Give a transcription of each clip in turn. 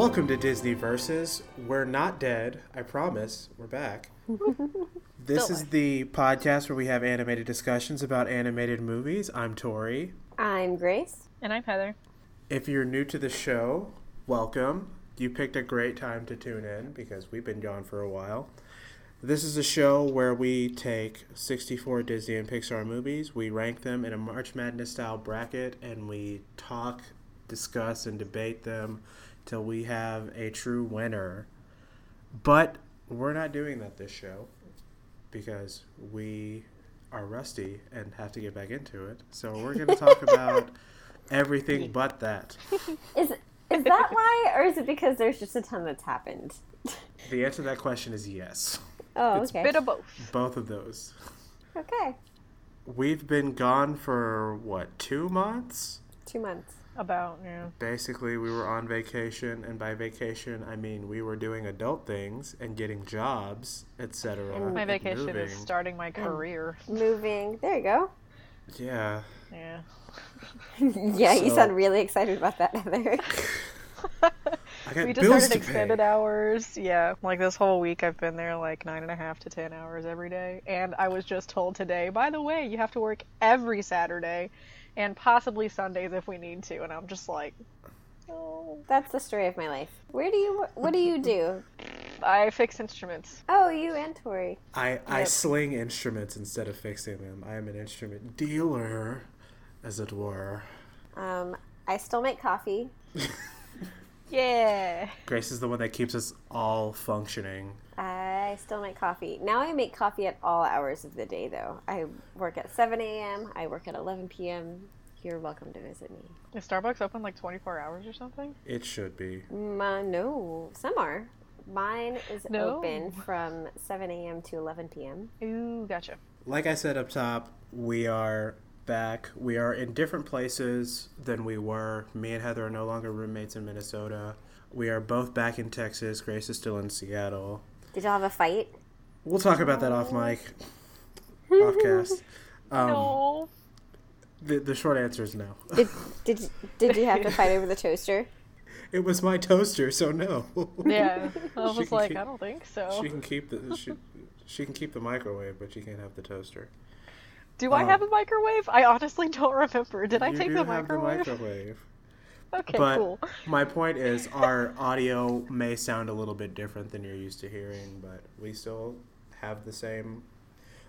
Welcome to Disney Versus. We're not dead, I promise. We're back. this Still is the podcast where we have animated discussions about animated movies. I'm Tori. I'm Grace. And I'm Heather. If you're new to the show, welcome. You picked a great time to tune in because we've been gone for a while. This is a show where we take 64 Disney and Pixar movies, we rank them in a March Madness style bracket, and we talk, discuss, and debate them till we have a true winner. But we're not doing that this show because we are rusty and have to get back into it. So we're going to talk about everything but that. Is is that why, or is it because there's just a ton that's happened? The answer to that question is yes. Oh, It's okay. Bit of both. Both of those. okay. We've been gone for what, two months? Two months. About, yeah. Basically, we were on vacation, and by vacation, I mean we were doing adult things and getting jobs, etc. My vacation moving. is starting my career. Moving. There you go. Yeah. Yeah. yeah, you sound really excited about that, Heather. I got We just bills started extended pay. hours. Yeah, like this whole week I've been there like nine and a half to ten hours every day. And I was just told today, by the way, you have to work every Saturday and possibly Sundays if we need to. And I'm just like, oh. That's the story of my life. Where do you? What do you do? I fix instruments. Oh, you and Tori. I, I sling instruments instead of fixing them. I am an instrument dealer, as it were. Um, I still make coffee. Yeah. Grace is the one that keeps us all functioning. I still make coffee. Now I make coffee at all hours of the day, though. I work at 7 a.m. I work at 11 p.m. You're welcome to visit me. Is Starbucks open like 24 hours or something? It should be. Mm, uh, no, some are. Mine is No. open from 7 a.m. to 11 p.m. Ooh, gotcha. Like I said up top, we are back. We are in different places than we were. Me and Heather are no longer roommates in Minnesota. We are both back in Texas. Grace is still in Seattle. Did y'all have a fight? We'll talk about that off mic, off cast. Um, no. the, the short answer is no. Did did did you have to fight over the toaster? It was my toaster, so no. Yeah. I She was can like, keep- I don't think so. she can keep the she, she can keep the microwave, but she can't have the toaster. Do I Um, have a microwave? I honestly don't remember. Did I take do the have microwave? the microwave. Okay, but cool. my point is, our audio may sound a little bit different than you're used to hearing, but we still have the same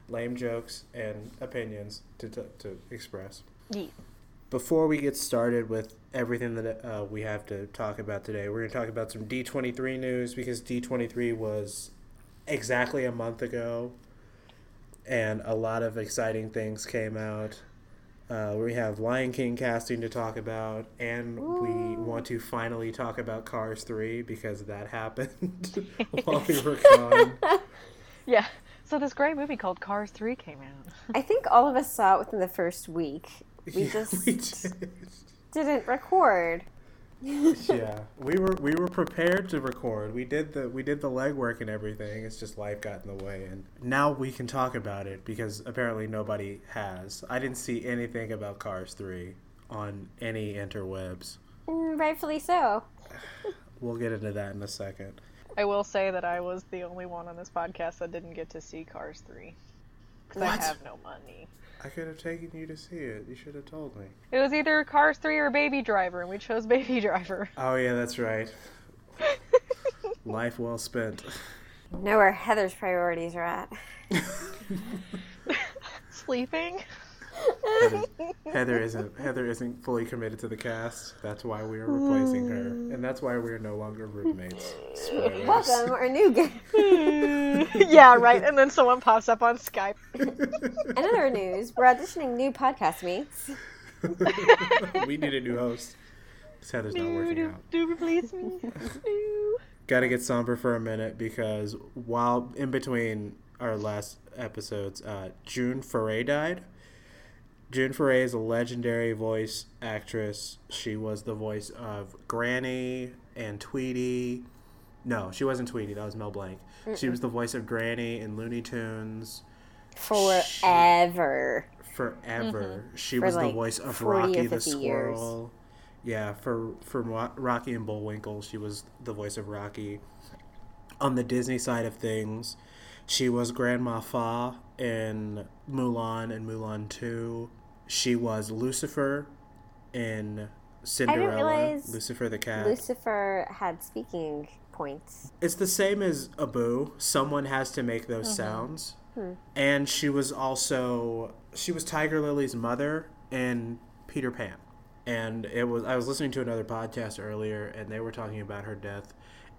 lame jokes and opinions to, to, to express. Yeah. Before we get started with everything that uh, we have to talk about today, we're going to talk about some D23 news because D23 was exactly a month ago and a lot of exciting things came out. Uh, we have Lion King casting to talk about, and we want to finally talk about Cars 3 because that happened while we were gone. Yeah. So this great movie called Cars 3 came out. I think all of us saw it within the first week. We Yeah, just we did. didn't record. yeah, we were we were prepared to record. We did the we did the legwork and everything. It's just life got in the way, and now we can talk about it because apparently nobody has. I didn't see anything about Cars Three on any interwebs. Mm, rightfully so. We'll get into that in a second. I will say that I was the only one on this podcast that didn't get to see Cars 3. Because I have no money. I could have taken you to see it. You should have told me. It was either Cars 3 or Baby Driver, and we chose Baby Driver. Oh yeah, that's right. Life well spent. Know where Heather's priorities are at. Sleeping? Heather, Heather isn't Heather isn't fully committed to the cast. That's why we are replacing her, and that's why we are no longer roommates. Mm. Spoilers. Welcome, our new guest. yeah, right. And then someone pops up on Skype. In other news, we're auditioning new podcast mates. we need a new host. 'cause Heather's not working Do, out. do replace me. Do. Got to get somber for a minute because while in between our last episodes, uh, June Foray died. June Foray is a legendary voice actress. She was the voice of Granny and Tweety. No, she wasn't Tweety. That was Mel Blanc. She was the voice of Granny in Looney Tunes Forever. forever. Mm-hmm. She For was the voice of 40 or Rocky the 50 years. Squirrel Yeah, for for Rocky and Bullwinkle, she was the voice of Rocky. On the Disney side of things, she was Grandma Fa in Mulan and Mulan Two. She was Lucifer in Cinderella. Lucifer the cat. Lucifer had speaking points. It's the same as Abu. Someone has to make those mm-hmm. sounds. Hmm. And she was also she was Tiger Lily's mother in Peter Pan. And it was I was listening to another podcast earlier and they were talking about her death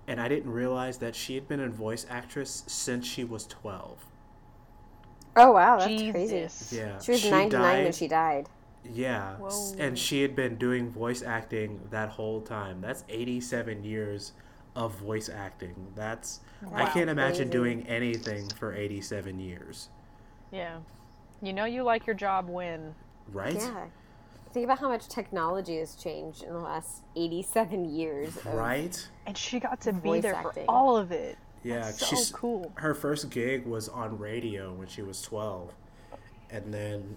and I didn't realize that she had been a voice actress since she was 12. Oh wow, that's crazy. Yeah. She was 99 when she died. Yeah, Whoa. and she had been doing voice acting that whole time. That's 87 years of voice acting. That's I can't imagine Crazy. doing anything for 87 years. Yeah. You know you like your job when. Right? Yeah. Think about how much technology has changed in the last 87 years. Of, Right? And she got to be there acting. for all of it. Yeah, That's so she's cool. her first gig was on radio when she was 12. And then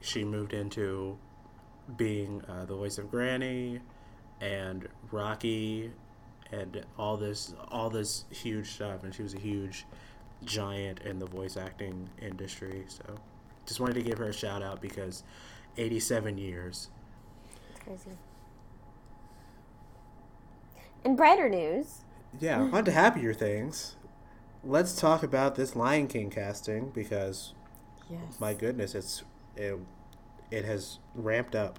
she moved into being uh, the voice of Granny and Rocky and all this all this huge stuff and she was a huge giant in the voice acting industry so just wanted to give her a shout out because 87 years It's crazy. In brighter news, yeah on to happier things let's talk about this lion king casting because yes. my goodness it's it, it has ramped up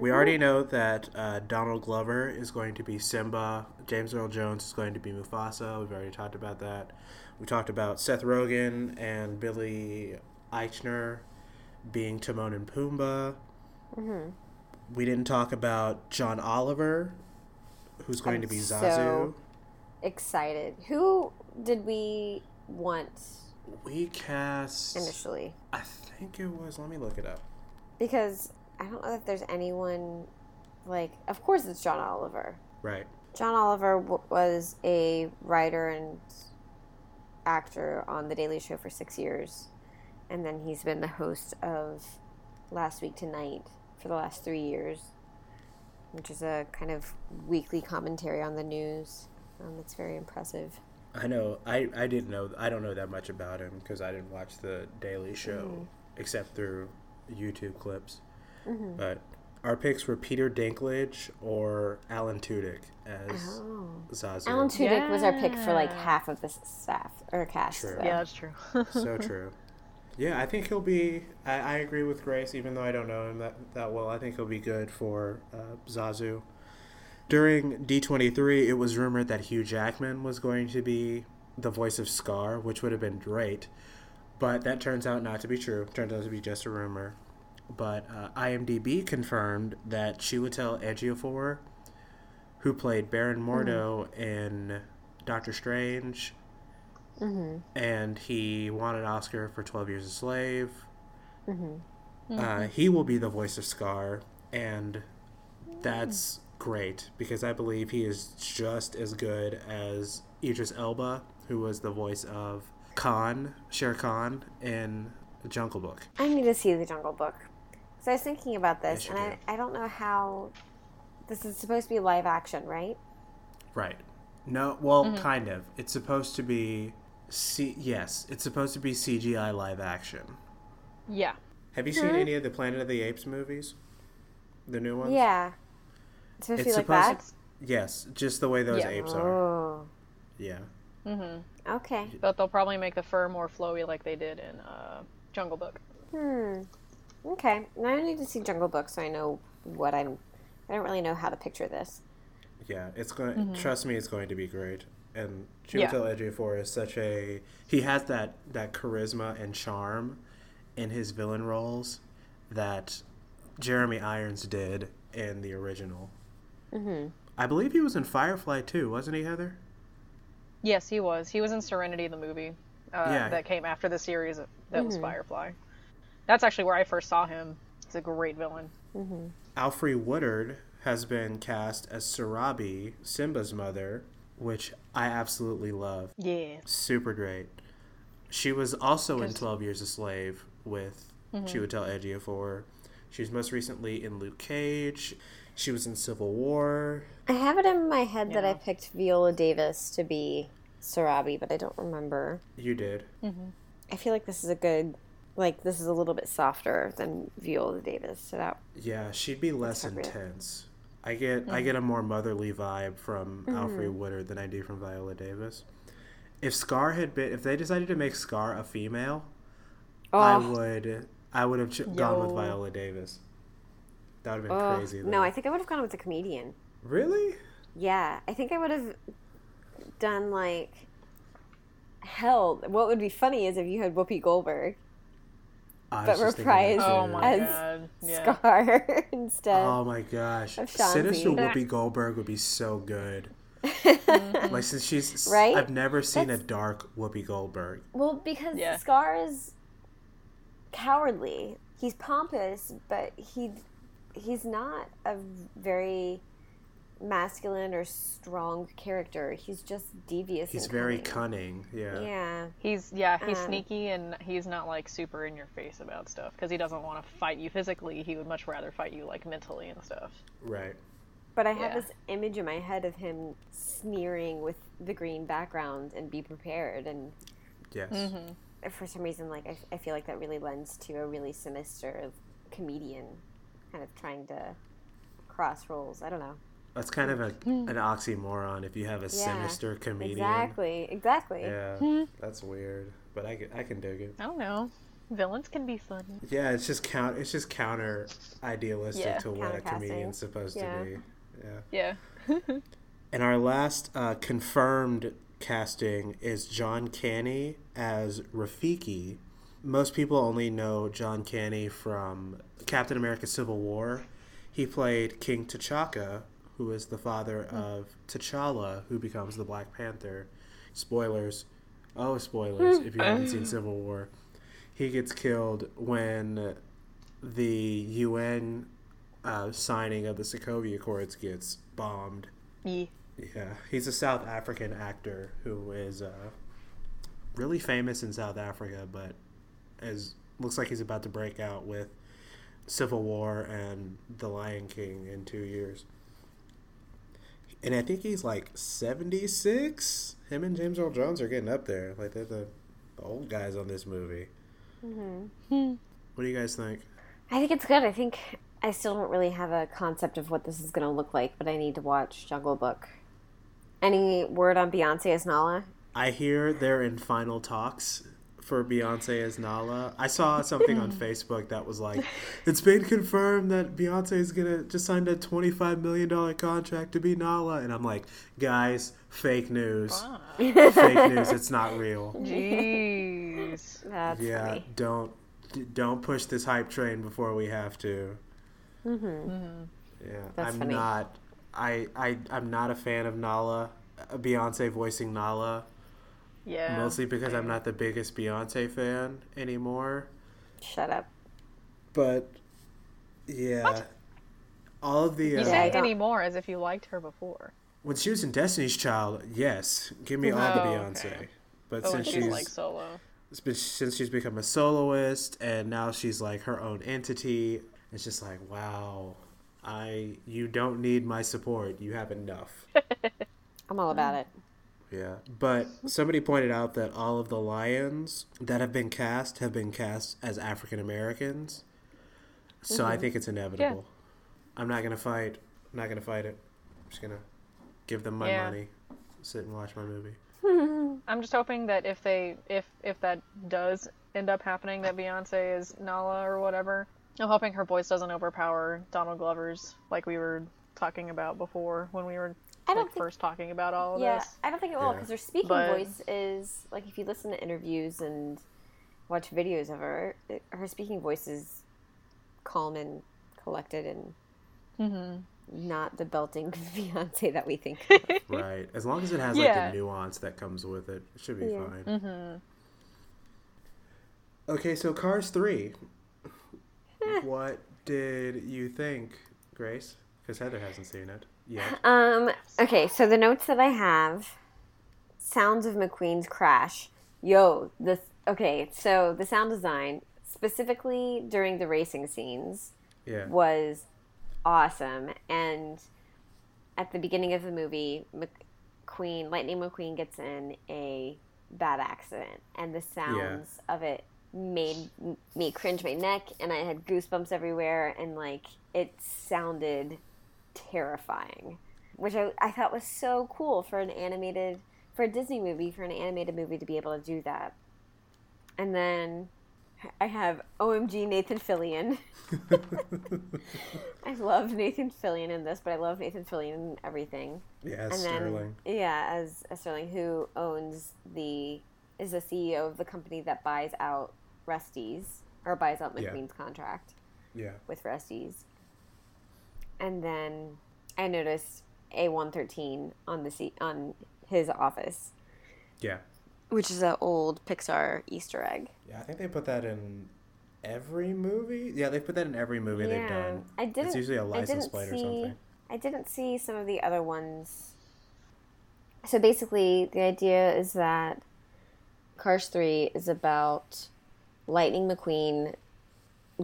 we already know that uh, donald glover is going to be simba. James earl jones is going to be mufasa. We've already talked about that. We talked about seth rogen and billy eichner being timon and pumbaa. We didn't talk about john oliver who's going I'm to be so- zazu. excited. Who did we want we cast initially? i think it was let me look it up. Because I don't know if there's anyone like. Of course, it's John Oliver. right John Oliver w- was a writer and actor on The Daily Show for six years, and then he's been the host of Last Week Tonight for the last three years, which is a kind of weekly commentary on the news. Um, it's very impressive. I know. I, I didn't know. I don't know that much about him because I didn't watch the Daily Show Mm-hmm. except through YouTube clips. But our picks were Peter Dinklage or Alan Tudyk as Oh. Zazu. Alan Tudyk was our pick for like half of the staff or cast. True. though. Yeah, that's true. so true. Yeah, I think he'll be. I, I agree with Grace, even though I don't know him that, that well. I think he'll be good for uh, Zazu. During D23, it was rumored that Hugh Jackman was going to be the voice of Scar, which would have been great. But that turns out not to be true. Turns out to be just a rumor. But uh, IMDb confirmed that Chiwetel Ejiofor, who played Baron Mordo mm-hmm. in Doctor Strange, mm-hmm. and he won an Oscar for 12 Years a Slave. Mm-hmm. Uh, he will be the voice of Scar, and that's mm. great because I believe he is just as good as Idris Elba, who was the voice of Khan, Shere Khan, in Jungle Book. I need to see the Jungle Book. So I was thinking about this, Yes, and I, I don't know how. This is supposed to be live action, right? Right. No, well, kind of. It's supposed to be. C- yes, it's supposed to be CGI live action. yeah. Have you seen any of the Planet of the Apes movies? The new ones? Yeah. It's supposed It's to be like supposed that? Yes, just the way those Yeah. apes are. Oh. Yeah. Mm-hmm. Okay. But they'll probably make the fur more flowy like they did in uh, Jungle Book. Hmm. Okay. Now I need to see Jungle Book so I know what I'm. I don't really know how to picture this. Yeah, it's going. Mm-hmm. Trust me, it's going to be great. And Yeah. Chiwetel Ejiofor is such a. He has that that charisma and charm in his villain roles that Jeremy Irons did in the original. Mm-hmm. I believe he was in Firefly too, wasn't he, Heather? Yes, he was. He was in Serenity, the movie uh, Yeah. that came after the series that was Mhm. Firefly. That's actually where I first saw him. He's a great villain. Alfre Woodard has been cast as Sarabi, Simba's mother, which I absolutely love. Yeah. Super great. She was also in 12 Years a Slave with Mm-hmm. Chiwetel Ejiofor. She was most recently in Luke Cage. She was in Civil War. I have it in my head that I picked Viola Davis to be Sarabi, but I don't remember. You did. I feel like this is a good, like this is a little bit softer than Viola Davis. So that Yeah, she'd be less intense. I get I get a more motherly vibe from mm-hmm. Alfre Woodard than I do from Viola Davis. If Scar had been, if they decided to make Scar a female, I Oh. would I would have ch- gone with Viola Davis. That would have been oh, crazy. no. I think I would have gone with the comedian. really. Yeah, I think I would have done like hell. What would be funny is if you had Whoopi Goldberg I But just reprised. Oh my As god. Yeah. Scar instead. Oh my gosh! Of Sinister Whoopi Goldberg would be so good. Mm-hmm. like since she's Right? I've never seen That's- a dark Whoopi Goldberg. Well, because Yeah. Scar is cowardly. He's pompous, but he he's not a very masculine or strong character. He's just devious. He's and very cunning. cunning. Yeah. Yeah. He's yeah, he's Um, sneaky and he's not like super in your face about stuff because he doesn't want to fight you physically. He would much rather fight you like mentally and stuff. Right. But I have Yeah. this image in my head of him sneering with the green background and be prepared. And Yes. Mm-hmm. for some reason, like I, I feel like that really lends to a really sinister comedian, kind of trying to cross roles. I don't know. That's kind of a, an oxymoron if you have a sinister comedian. Exactly. Exactly. Yeah, that's weird, but I can, I can dig it. I don't know. Villains can be funny. Yeah, it's just count. It's just counter idealistic Yeah. to what a comedian's supposed Yeah. to be. Yeah. Yeah. And our last uh, confirmed casting is John Kani as Rafiki. Most people only know John Kani from Captain America: Civil War. He played King T'Chaka, who is the father of T'Challa, who becomes the Black Panther. Spoilers. Oh, spoilers if you haven't seen Civil War. He gets killed when the UN uh, signing of the Sokovia Accords gets bombed. Yeah. Yeah, he's a South African actor who is uh, really famous in South Africa, but as looks like he's about to break out with Civil War and The Lion King in two years. And I think he's like seventy six. Him and James Earl Jones are getting up there. Like they're the, the old guys on this movie. Mm-hmm. What do you guys think? I think it's good. I think I still don't really have a concept of what this is going to look like, but I need to watch Jungle Book. Any word on Beyonce as Nala? I hear they're in final talks for Beyonce as Nala. I saw something on Facebook that was like, it's been confirmed that Beyonce is gonna just signed a twenty-five million dollar contract to be Nala, and I'm like, guys, fake news, fake news. It's not real. Jeez. That's yeah, funny. don't don't push this hype train before we have to. Mm-hmm. Yeah, That's I'm funny. not. I I I'm not a fan of Nala. uh, Beyonce voicing Nala. Yeah. Mostly because I'm not the biggest Beyonce fan anymore. Shut up. But yeah, all of the You uh, say I anymore as if you liked her before. when she was in Destiny's Child, yes, give me all the Oh, Beyonce. okay. But Oh, since she's she's like solo. it's been- since she's become a soloist and now she's like her own entity, it's just like wow, I you don't need my support. You have enough. I'm all about it. Yeah, but somebody pointed out that all of the lions that have been cast have been cast as African Americans. So I mm-hmm. think it's inevitable. I'm not gonna fight. I'm not gonna fight it. I'm just gonna give them my Yeah. money, sit and watch my movie. I'm just hoping that if they if if that does end up happening that Beyonce is Nala or whatever, I'm hoping her voice doesn't overpower Donald Glover's like we were talking about before when we were I don't like, think- first talking about all of this. Yeah, this. I don't think it will Yeah. because her speaking But- voice is like if you listen to interviews and watch videos of her, it, her speaking voice is calm and collected and Mm-hmm. not the belting Beyonce that we think. of. Right. As long as it has Yeah. like the nuance that comes with it, it should be Yeah. fine. Mm-hmm. Okay, so Cars Three. what did you think, Grace? Because Heather hasn't seen it yet. Um. Okay, so the notes that I have: sounds of McQueen's crash. Yo, this. okay. So the sound design, specifically during the racing scenes, Yeah. was awesome. And at the beginning of the movie, McQueen, Lightning McQueen gets in a bad accident, and the sounds yeah. of it made me cringe my neck, and I had goosebumps everywhere, and like it sounded terrifying, which I, I thought was so cool for an animated, for a Disney movie, for an animated movie to be able to do that. And then I have OMG Nathan Fillion. I love Nathan Fillion in this, but I love Nathan Fillion in everything. Yeah, and Sterling. Then, yeah, as, as Sterling, who owns the is the CEO of the company that buys out Rusty's or buys out McQueen's yeah. contract. Yeah. With Rusty's. And then I noticed A113 on the seat on his office. Yeah. Which is an old Pixar Easter egg. Yeah, I think they put that in every movie. Yeah, they put that in every movie yeah, they've done. I didn't. It's usually a license plate see, or something. I didn't see some of the other ones. So basically, the idea is that Cars 3 is about Lightning McQueen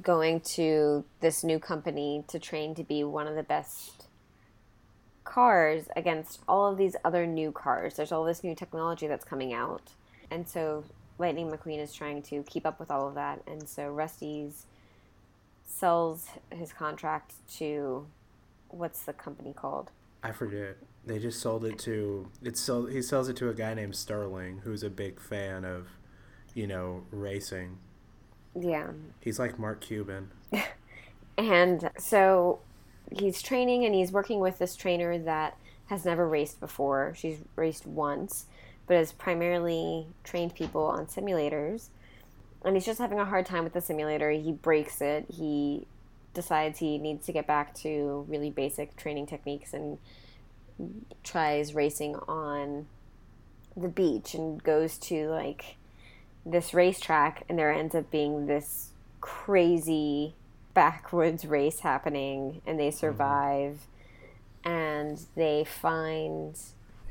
going to this new company to train to be one of the best cars against all of these other new cars. There's all this new technology that's coming out. And so Lightning McQueen is trying to keep up with all of that. And so Rusty's sells his contract to what's the company called? I forget. They just sold it to it's so he sells it to a guy named Sterling who's a big fan of, you know, racing. Yeah. He's like Mark Cuban. and so he's training and he's working with this trainer that has never raced before. She's raced once, but has primarily trained people on simulators. And he's just having a hard time with the simulator. He breaks it. He decides he needs to get back to really basic training techniques and tries racing on the beach and goes to like this racetrack and there ends up being this crazy backwoods race happening and they mm-hmm. survive mm-hmm. and they find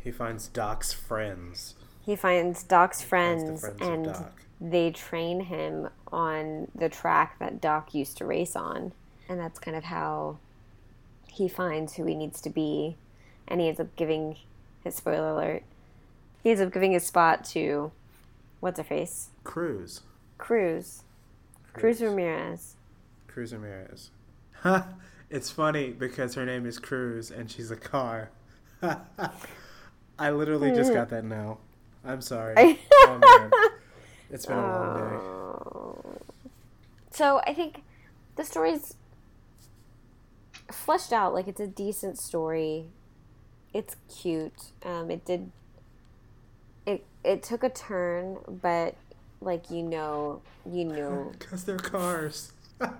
he finds Doc's friends. He finds Doc's friends, finds the friends and Doc. they train him on the track that Doc used to race on. And that's kind of how he finds who he needs to be and he ends up giving his spoiler alert. He ends up giving his spot to what's her face? Cruz. Cruz. Cruz, Cruz Ramirez. Cruz Ramirez. It's funny because her name is Cruz and she's a car. I literally just got that now. I'm sorry. oh, it's been a long day. So I think the story's fleshed out. Like it's a decent story it's cute. Um, it did. It it took a turn, but like you know, you know, because they're cars.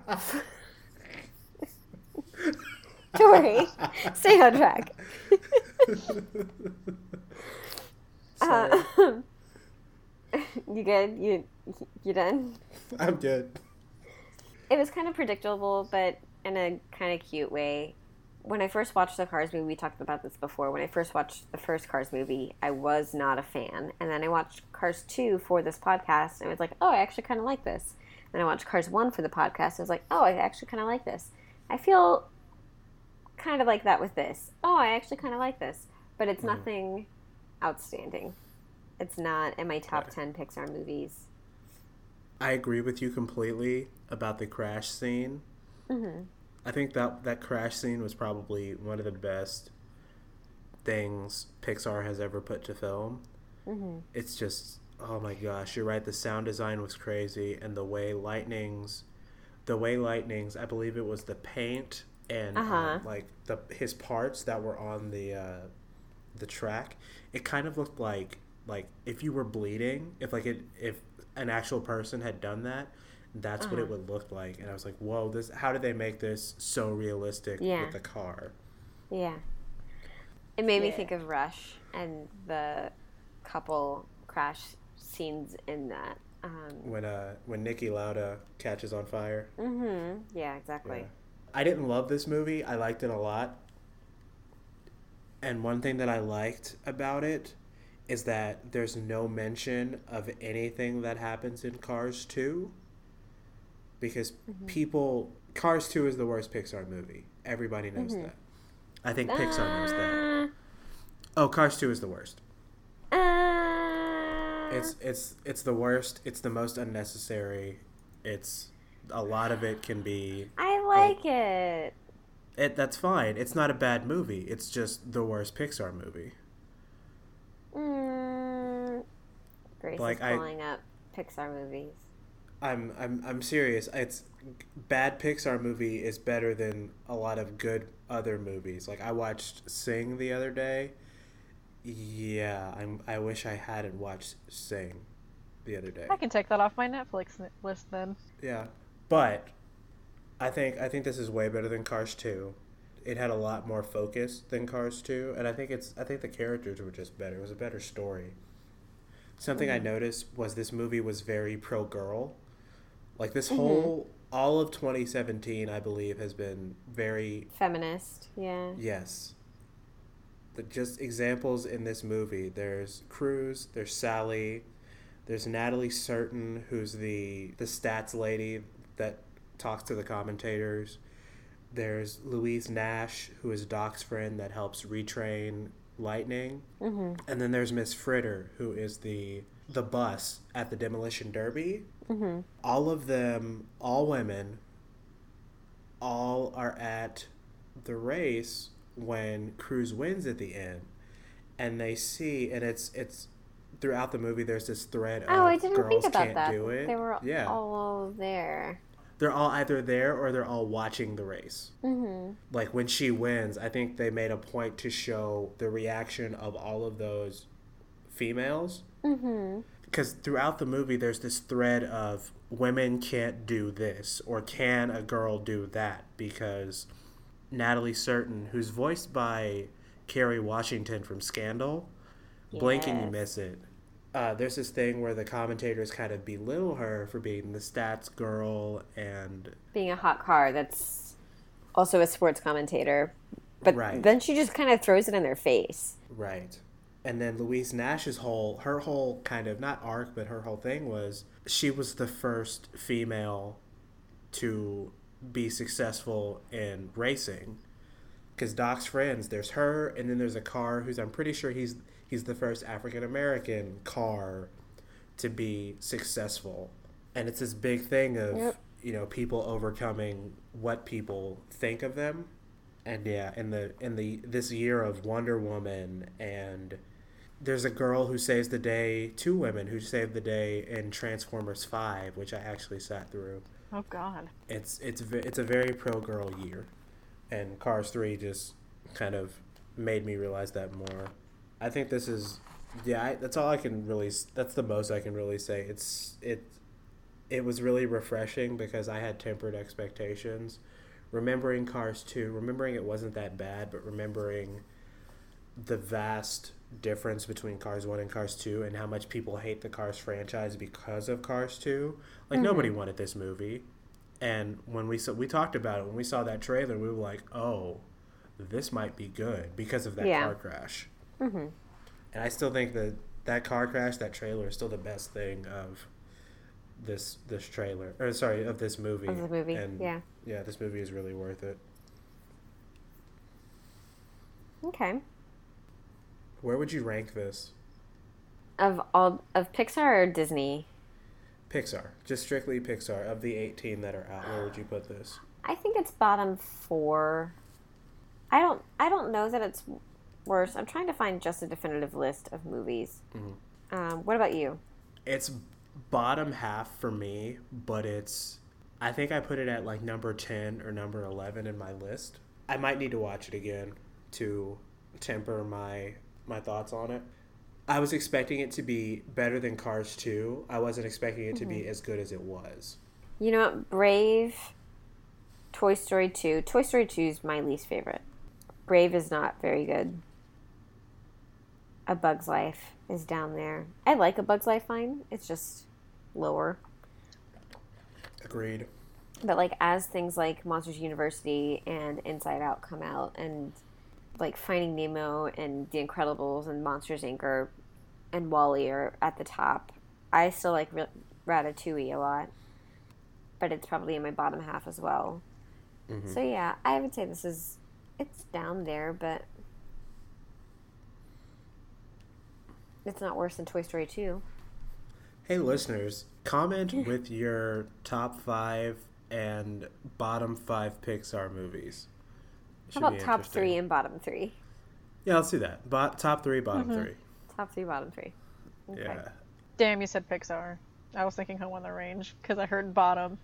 Tori, stay on track. uh, you good? You you done? I'm good. It was kind of predictable, but in a kind of cute way when I first watched the Cars movie, we talked about this before. When I first watched the first Cars movie, I was not a fan. And then I watched Cars 2 for this podcast, and I was like, oh, I actually kind of like this. Then I watched Cars 1 for the podcast, and I was like, oh, I actually kind of like this. I feel kind of like that with this. Oh, I actually kind of like this. But it's mm-hmm. nothing outstanding. It's not in my top 10 Pixar movies. I agree with you completely about the crash scene. Mm-hmm I think that that crash scene was probably one of the best things Pixar has ever put to film. Mm-hmm. It's just oh my gosh, you're right. The sound design was crazy, and the way lightnings, the way lightnings, I believe it was the paint and uh-huh. um, like the his parts that were on the uh, the track. It kind of looked like like if you were bleeding, if like it if an actual person had done that, that's uh-huh. what it uh-huh. would look like and i was like whoa this how did they make this so realistic yeah. with the car yeah it made yeah. me think of rush and the couple crash scenes in that um, when uh when Niki Lauda catches on fire mm-hmm yeah exactly yeah. i didn't love this movie i liked it a lot and one thing that i liked about it is that there's no mention of anything that happens in Cars 2 because mm-hmm. people Cars 2 is the worst Pixar movie. Everybody knows Mhm. that. I think Pixar knows that. Uh, Oh, Cars 2 is the worst. uh, It's it's it's the worst. It's the most unnecessary. It's a lot of it can be I like it. it that's fine. It's not a bad movie. It's just the worst Pixar movie. Mm, Grace Like, is I- pulling up Pixar movies. I'm I'm I'm serious. It's bad Pixar movie is better than a lot of good other movies. Like I watched Sing the other day. Yeah, I'm I wish I hadn't watched Sing the other day. I can take that off my Netflix list then. Yeah. But I think I think this is way better than Cars 2. It had a lot more focus than Cars 2, and I think it's I think the characters were just better. It was a better story. Something I mm-hmm. noticed was this movie was very pro girl. Like this whole all of 2017, I believe, has been very Feminist, yeah. yes. The just examples in this movie. There's Cruz. There's Sally. There's Natalie Certain, who's the the stats lady that talks to the commentators. There's Louise Nash, who is Doc's friend that helps retrain Lightning. hmm And then there's Miss Fritter, who is the the bus at the demolition derby. Hmm All of them, all women, all are at the race when Cruz wins at the end, and they see, and it's it's throughout the movie. There's this thread of Oh, I didn't girls think about can't that. do it. They were yeah, all there. they're all either there or they're all watching the race. hmm like when she wins, I think they made a point to show the reaction of all of those females. hmm Because throughout the movie, there's this thread of women can't do this or can a girl do that because Natalie Certain, who's voiced by Kerry Washington from Scandal, blink and you miss it. Uh, there's this thing where the commentators kind of belittle her for being the stats girl and Being a hot car that's also a sports commentator. But Right. then she just kind of throws it in their face. Right. And then Louise Nash's whole, her whole kind of, not arc, but her whole thing was she was the first female to be successful in racing. Because Doc's friends, there's her, and then there's a car who's, I'm pretty sure he's he's the first African American car to be successful. And it's this big thing of, Yep. you know, people overcoming what people think of them and yeah in the in the this year of wonder woman and there's a girl who saves the day two women who saved the day in transformers 5 which i actually sat through. Oh God. it's it's it's a very pro girl year and cars 3 just kind of made me realize that more. I think this is yeah I, that's all i can really that's the most i can really say. It's it it was really refreshing because i had tempered expectations. Remembering cars 2 remembering it wasn't that bad but remembering the vast difference between Cars 1 and Cars 2 and how much people hate the Cars franchise because of Cars 2. Like nobody wanted this movie. And when we saw, we talked about it when we saw that trailer, we were like, "Oh, this might be good because of that Yeah. car crash." hmm And I still think that that car crash, that trailer is still the best thing of this this trailer. Or sorry, of this movie. Of the movie, And yeah. Yeah, this movie is really worth it. Okay. Where would you rank this? Of all of Pixar or Disney, Pixar, just strictly Pixar. Of the 18 that are out, where would you put this? I think it's bottom four. I don't. I don't know that it's worse. I'm trying to find just a definitive list of movies. Mhm. Um, what about you? It's bottom half for me, but it's. I think I put it at like number 10 or number 11 in my list. I might need to watch it again to temper my my thoughts on it. I was expecting it to be better than Cars 2. I wasn't expecting it to be mm-hmm. as good as it was. You know what? Brave, Toy Story 2. Toy Story 2 is my least favorite. Brave is not very good. A Bug's Life is down there. I like A Bug's Life fine. It's just lower. Agreed. But like as things like Monsters University and Inside Out come out and like Finding Nemo and The Incredibles and Monsters Inc. Are, and WALL-E are at the top. I still like Ra- Ratatouille a lot, but it's probably in my bottom half as well. Mm-hmm. So yeah, I would say this is it's down there, but it's not worse than Toy Story 2. Hey, listeners, comment with your top five and bottom five Pixar movies. How about top three and bottom three? Yeah, let's do that. Bo- top three, bottom mm-hmm. three. Top three, bottom three. Okay. Yeah. Damn, you said Pixar. I was thinking Home on the Range because I heard bottom,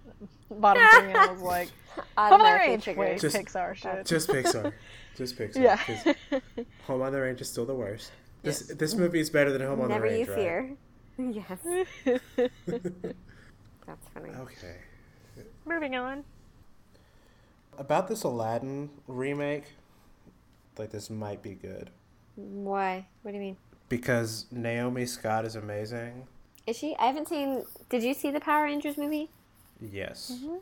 bottom three, and I was like, Home on the Automatically Range. triggered. Wait, Just- Pixar shit. Just Pixar. Just Pixar. Yeah. Home on the Range is still the worst. This Yes. this movie is better than Home on the Range, Never you right? fear. yes. That's funny. Okay. Moving on. About this Aladdin remake, like this might be good Why? What do you mean? because Naomi Scott is amazing. Is she? I haven't seen. Did you see the Power Rangers movie? Yes, Mm-hmm.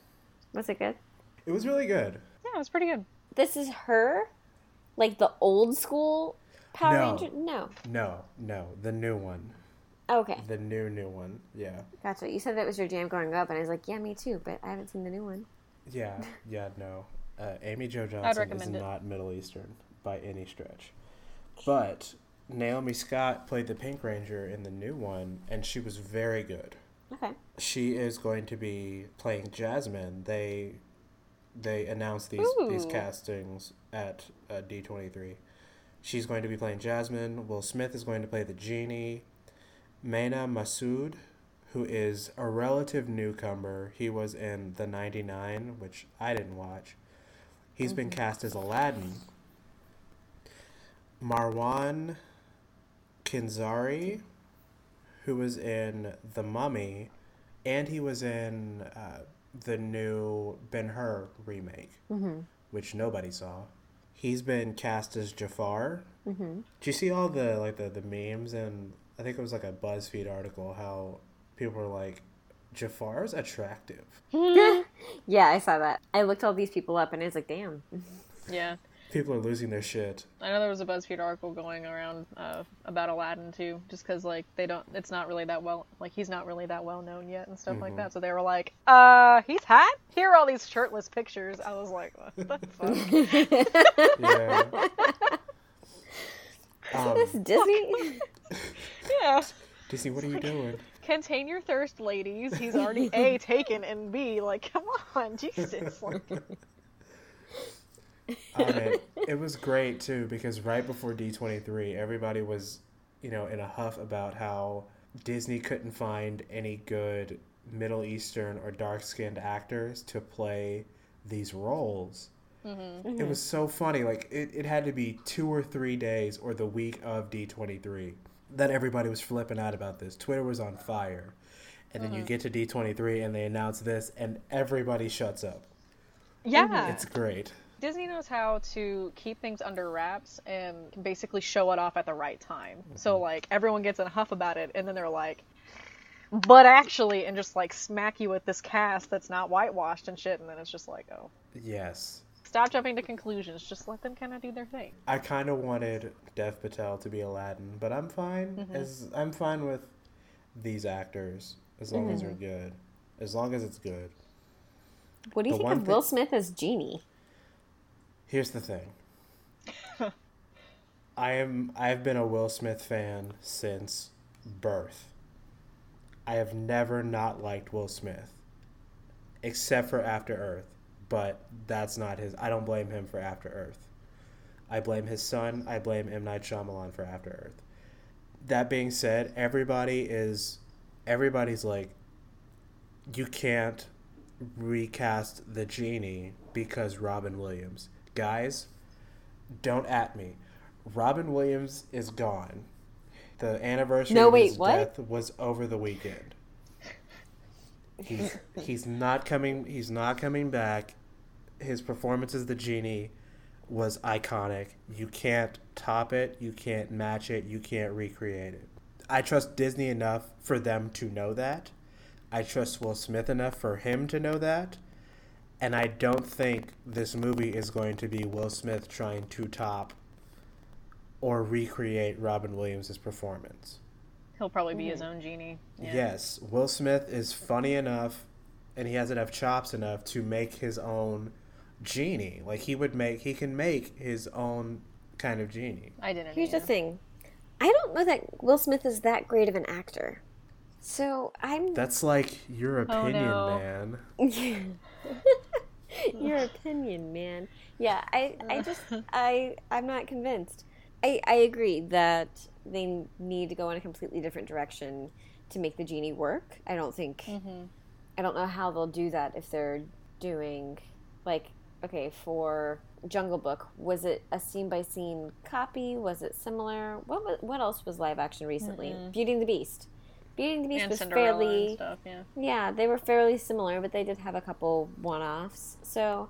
Was it good? it was really good. Yeah, it was pretty good. This is her, like the old school Power No. Ranger. No. No, no, the new one, Okay, the new new one. Yeah, gotcha. You said that was your jam growing up, and I was like, yeah, me too. But I haven't seen the new one. Yeah, yeah. No, uh, Amy Jo Johnson is it. not Middle Eastern by any stretch, but Naomi Scott played the Pink Ranger in the new one, and she was very good. Okay. she is going to be playing Jasmine. They they announced these these castings at uh, D twenty three. She's going to be playing Jasmine. Will Smith is going to play the genie. Mena Massoud, who is a relative newcomer, he was in the ninety nine, which I didn't watch. He's been cast as Aladdin. Marwan Kenzari, who was in The Mummy, and he was in uh, the new Ben Hur remake, which nobody saw. He's been cast as Jafar. Mm-hmm. Do you see all the like the, the memes and I think it was like a BuzzFeed article how people were like, Jafar's attractive. Yeah, I saw that. I looked all these people up, and I was like, damn. Yeah. People are losing their shit. I know there was a BuzzFeed article going around uh, about Aladdin too, just because like they don't, it's not really that well, like he's not really that well known yet and stuff Mm-hmm. like that. So they were like, "Uh, he's hot." Here are all these shirtless pictures. I was like, "What the fuck?" Yeah. um, this Disney. yeah. Disney, what are you doing? Contain your thirst, ladies. He's already a taken and b like, come on, Jesus. Like, Um, it, it was great too because right before D23, everybody was, you know, in a huff about how Disney couldn't find any good Middle Eastern or dark skinned actors to play these roles. It was so funny. Like, it, it had to be two or three days or the week of D23 that everybody was flipping out about this. Twitter was on fire. And then you mm-hmm. get to D23 and they announce this, and everybody shuts up. yeah. Mm-hmm. It's great. Disney knows how to keep things under wraps and basically show it off at the right time. So mm-hmm. like everyone gets in a huff about it, and then they're like, "But actually," and just like smack you with this cast that's not whitewashed and shit, and then it's just like, oh, Yes. Stop jumping to conclusions. Just let them kind of do their thing. I kind of wanted Dev Patel to be Aladdin, but I'm fine mm-hmm. as I'm fine with these actors as long as they're mm-hmm. good. As long as it's good. What do you The think one of Will thing- Smith as Genie? Here's the thing. I am I've been a Will Smith fan since birth. I have never not liked Will Smith except for After Earth, but that's not his I don't blame him for After Earth. I blame his son, I blame M Night Shyamalan for After Earth. That being said, everybody is everybody's like you can't recast the genie because Robin Williams. Guys, don't at me. Robin Williams is gone. The anniversary No, of wait, his what? death was over the weekend. He's he's not coming he's not coming back. His performance as the genie was iconic. You can't top it, you can't match it, you can't recreate it. I trust Disney enough for them to know that. I trust Will Smith enough for him to know that. And I don't think this movie is going to be Will Smith trying to top or recreate Robin Williams' performance. He'll probably be his own genie. Yeah. Yes, Will Smith is funny enough and he has enough chops enough to make his own genie. Like he would make he can make his own kind of genie. I didn't. Here's the thing. I don't know that Will Smith is that great of an actor. So I'm That's like your oh, opinion, no. man. your opinion, man. Yeah, I I just I I'm not convinced. I I agree that they need to go in a completely different direction to make the genie work. I don't think mm-hmm. I don't know how they'll do that if they're doing like okay, for Jungle Book, was it a scene by scene copy? Was it similar? What wa- what else was live action recently? Beauty and the Beast. Beauty and the Beast And was Cinderella fairly stuff. Yeah. yeah, they were fairly similar, but they did have a couple one offs. So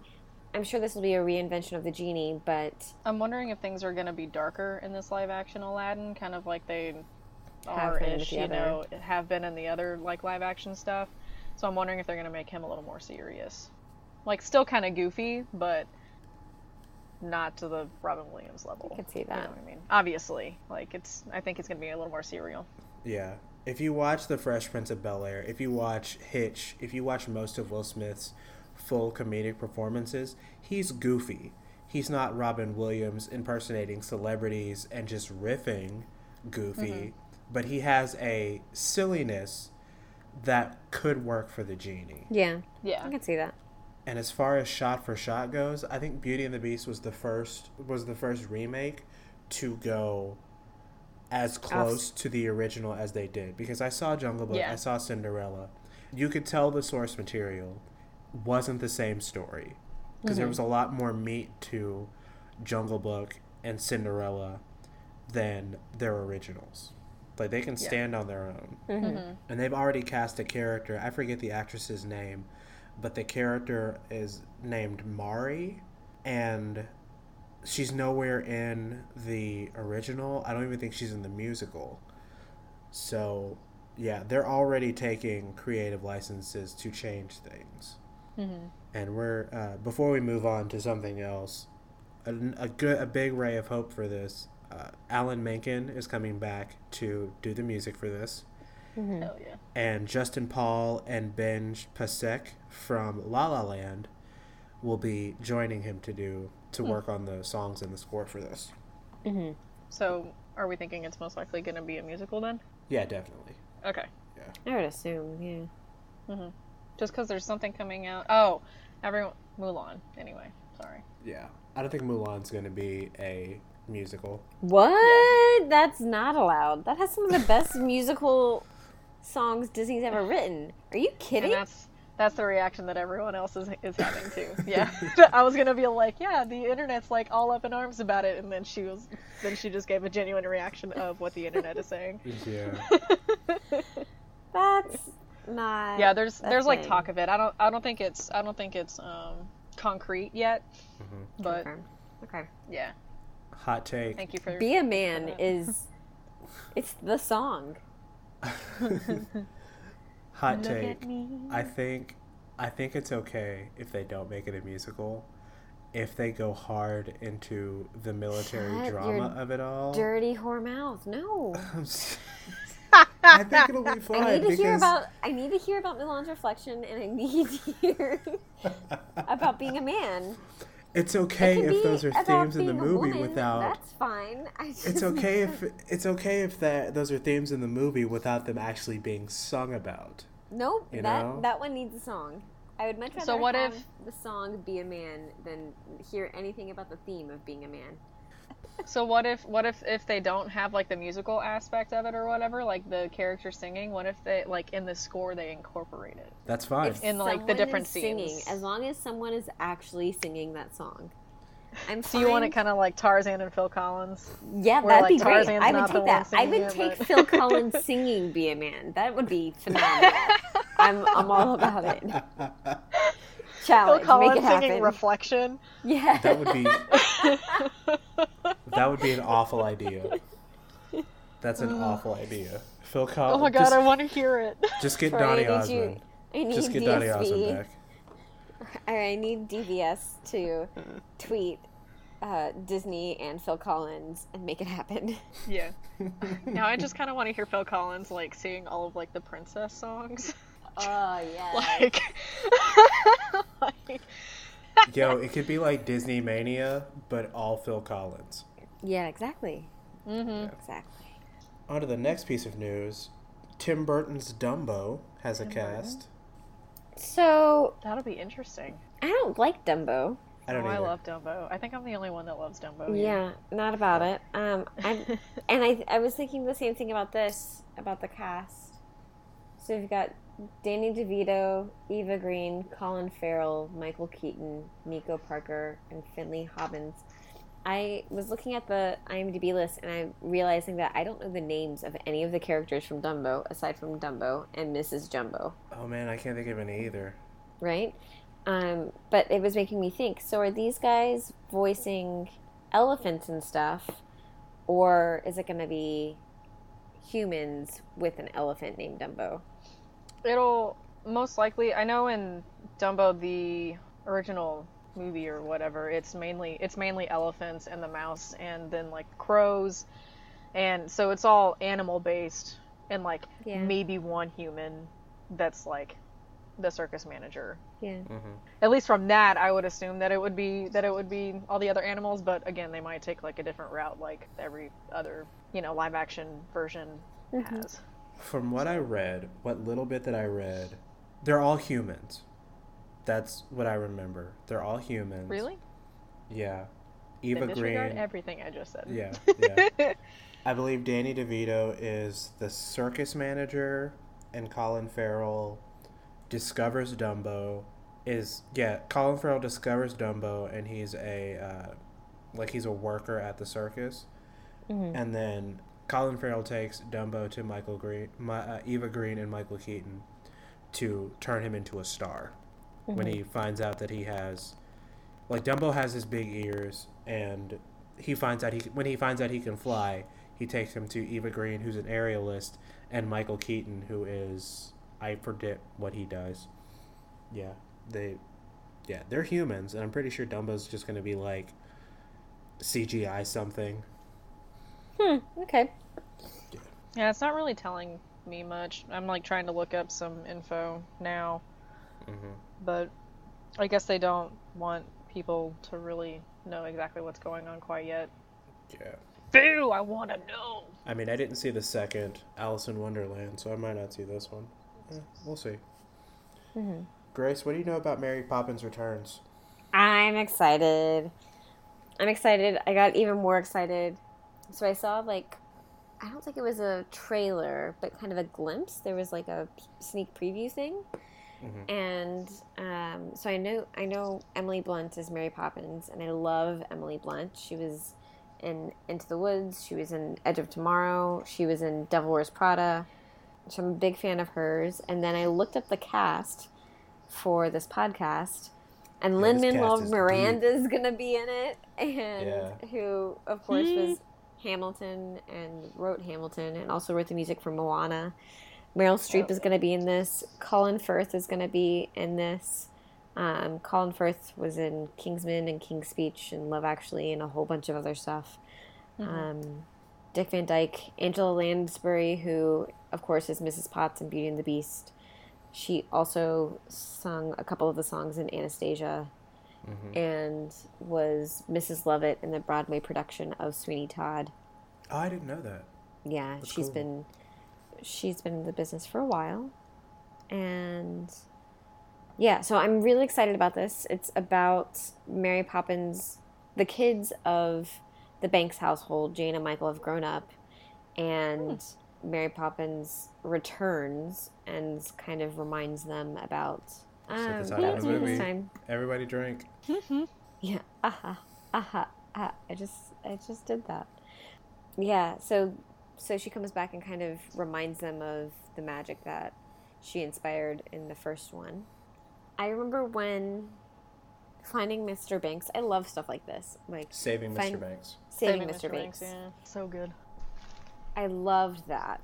I'm sure this will be a reinvention of the genie, but I'm wondering if things are going to be darker in this live action Aladdin, kind of like they are ish, you other. know, have been in the other like live action stuff. So I'm wondering if they're going to make him a little more serious. Like still kind of goofy, but not to the Robin Williams level. I could see You know that. what I mean? Obviously, like it's I think it's going to be a little more serial. Yeah. If you watch The Fresh Prince of Bel Air, if you watch Hitch, if you watch most of Will Smith's full comedic performances, he's goofy. He's not Robin Williams impersonating celebrities and just riffing goofy, mm-hmm. but he has a silliness that could work for the genie. yeah, Yeah. I can see that. And as far as shot for shot goes, I think Beauty and the Beast was the first was the first remake to go as close to the original as they did because I saw Jungle Book, Yeah. I saw Cinderella. You could tell the source material wasn't the same story because there mm-hmm. was a lot more meat to Jungle Book and Cinderella than their originals. Like they can stand on their own. Mm-hmm. Mm-hmm. And they've already cast a character. I forget the actress's name, but the character is named Mari, and she's nowhere in the original. I don't even think she's in the musical. So, yeah, they're already taking creative licenses to change things. And we're uh, before we move on to something else, a, a good a big ray of hope for this. Uh, Alan Menken is coming back to do the music for this Mm-hmm. Hell yeah. and Justin Paul and Ben Pasek from La La Land will be joining him to do to hmm. work on the songs and the score for this. Mm-hmm. So are we thinking it's most likely going to be a musical then? Yeah, definitely. Okay. I would assume, yeah. Mm-hmm. Just because there's something coming out. Oh, everyone. Mulan. Anyway, sorry. Yeah, I don't think Mulan's going to be a musical. What? That's not allowed. That has some of the best musical songs Disney's ever written. Are you kidding? And kidding? that's that's the reaction that everyone else is is having too. Yeah. I was gonna be like, yeah, the internet's like all up in arms about it, and then she was, then she just gave a genuine reaction of what the internet is saying. Yeah, That's not. Yeah, there's a there's like talk of it. I don't I don't think it's I don't think it's um concrete yet, but Confirmed. Okay. yeah. hot take. Thank you for Be a Man is. It's the song. Hot take. I think I think it's okay if they don't make it a musical. If they go hard into the military Shut drama of it all, Dirty whore mouth. No. I think it'll be fun I need to because hear about. I need to hear about Mulan's reflection, and I need to hear about being a man. It's okay can if those are themes in the movie woman, without That's fine. Just, it's okay if it's okay if that those are themes in the movie without them actually being sung about. Nope. You that know? that one needs a song. I would much rather So what have if- the song "Be a Man" than hear anything about the theme of being a man. So what if what if if they don't have like the musical aspect of it or whatever, like the character singing? What if they like in the score they incorporate it? That's fine. If In, like, the different is singing, scenes. as long as someone is actually singing that song. I'm So you want it kind of like Tarzan and Phil Collins? Yeah, where, that'd like, be great. Tarzan's I would take that. I would it, take but- Phil Collins singing "Be a Man." That would be phenomenal. I'm I'm all about it. Phil Collins make it singing. Reflection. yeah, that would be that would be an awful idea. That's an awful idea. Phil Collins. Oh my god, just, I want to hear it. just get Troy, I Donny need Osmond. you- I need Just get Donny Osmond back. I need DVS to tweet uh, Disney and Phil Collins and make it happen. Yeah. Now I just kind of want to hear Phil Collins like singing all of like the princess songs. Oh yeah. like, like Yo, it could be like Disney Mania, but all Phil Collins. Yeah, exactly. Mm-hmm. Exactly. On to the next piece of news. Tim Burton's Dumbo has a cast. So That'll be interesting. I don't like Dumbo. I don't oh, I love Dumbo. I think I'm the only one that loves Dumbo. Yeah, not about it. Um, and I I was thinking the same thing about this about the cast. So you've got Danny DeVito, Eva Green, Colin Farrell, Michael Keaton, Nico Parker, and Finley Hobbins. I was looking at the IMDb list and I'm realizing that I don't know the names of any of the characters from Dumbo aside from Dumbo and Mrs. Jumbo, Oh man, I can't think of any either. right? Um, but it was making me think. So are these guys voicing elephants and stuff, or is it going to be humans with an elephant named Dumbo? It'll most likely. I know in Dumbo, the original movie or whatever, it's mainly it's mainly elephants and the mouse, and then like crows, and so it's all animal based, and like Yeah. maybe one human that's like the circus manager. Yeah. hmm At least from that, I would assume that it would be that it would be all the other animals, but again, they might take like a different route, like every other you know live action version has. From what I read, what little bit that I read, they're all humans. That's what I remember. They're all humans. Really? Yeah. Eva Green. everything I just said. Yeah, yeah. I believe Danny DeVito is the circus manager, and Colin Farrell discovers Dumbo. Is yeah, Colin Farrell discovers Dumbo, and he's a uh, like he's a worker at the circus, Mhm. and then Colin Farrell takes Dumbo to Michael Green, my, uh, Eva Green, and Michael Keaton to turn him into a star. When he finds out that he has, like Dumbo has his big ears, and he finds out he when he finds out he can fly, he takes him to Eva Green, who's an aerialist, and Michael Keaton, who is I forget what he does. Yeah, they, yeah, they're humans, and I'm pretty sure Dumbo's just gonna be like CGI something. Hmm. Okay. Yeah, it's not really telling me much. I'm like trying to look up some info now, hmm but I guess they don't want people to really know exactly what's going on quite yet. Yeah. Boo! I want to know. I mean, I didn't see the second Alice in Wonderland, so I might not see this one. Eh, we'll see. Mhm. Grace, what do you know about Mary Poppins Returns? I'm excited. I'm excited. I got even more excited. So I saw like I don't think it was a trailer, but kind of a glimpse. There was like a sneak preview thing. Mhm. And um, so I know I know Emily Blunt is Mary Poppins, and I love Emily Blunt. She was in Into the Woods. She was in Edge of Tomorrow. She was in Devil Wears Prada. So I'm a big fan of hers. And then I looked up the cast for this podcast, and Yeah, Lin this Manuel Miranda is gonna be in it, and Yeah. who of course was Hamilton and wrote Hamilton, and also wrote the music for Moana. Meryl Streep is going to be in this. Colin Firth is going to be in this. Um, Colin Firth was in Kingsman and King's Speech and Love Actually and a whole bunch of other stuff. Um, Dick Van Dyke, Angela Lansbury, who of course is Mrs. Potts in Beauty and the Beast. She also sung a couple of the songs in Anastasia Mhm. and was Mrs. Lovett in the Broadway production of Sweeney Todd. Oh, I didn't know that. Yeah, That's she's cool. been she's been in the business for a while. And yeah, so I'm really excited about this. It's about Mary Poppins, the kids of the Banks household, Jane and Michael have grown up and Mary Poppins returns and kind of reminds them about um, title about of the movie. time. Everybody drink. Yeah. Aha. Aha. Ah. I just I just did that. Yeah, so so she comes back and kind of reminds them of the magic that she inspired in the first one. I remember when finding Mr. Banks. I love stuff like this. Like Saving Mr. Banks. saving, Mr. Banks. Yeah, so good. I loved that.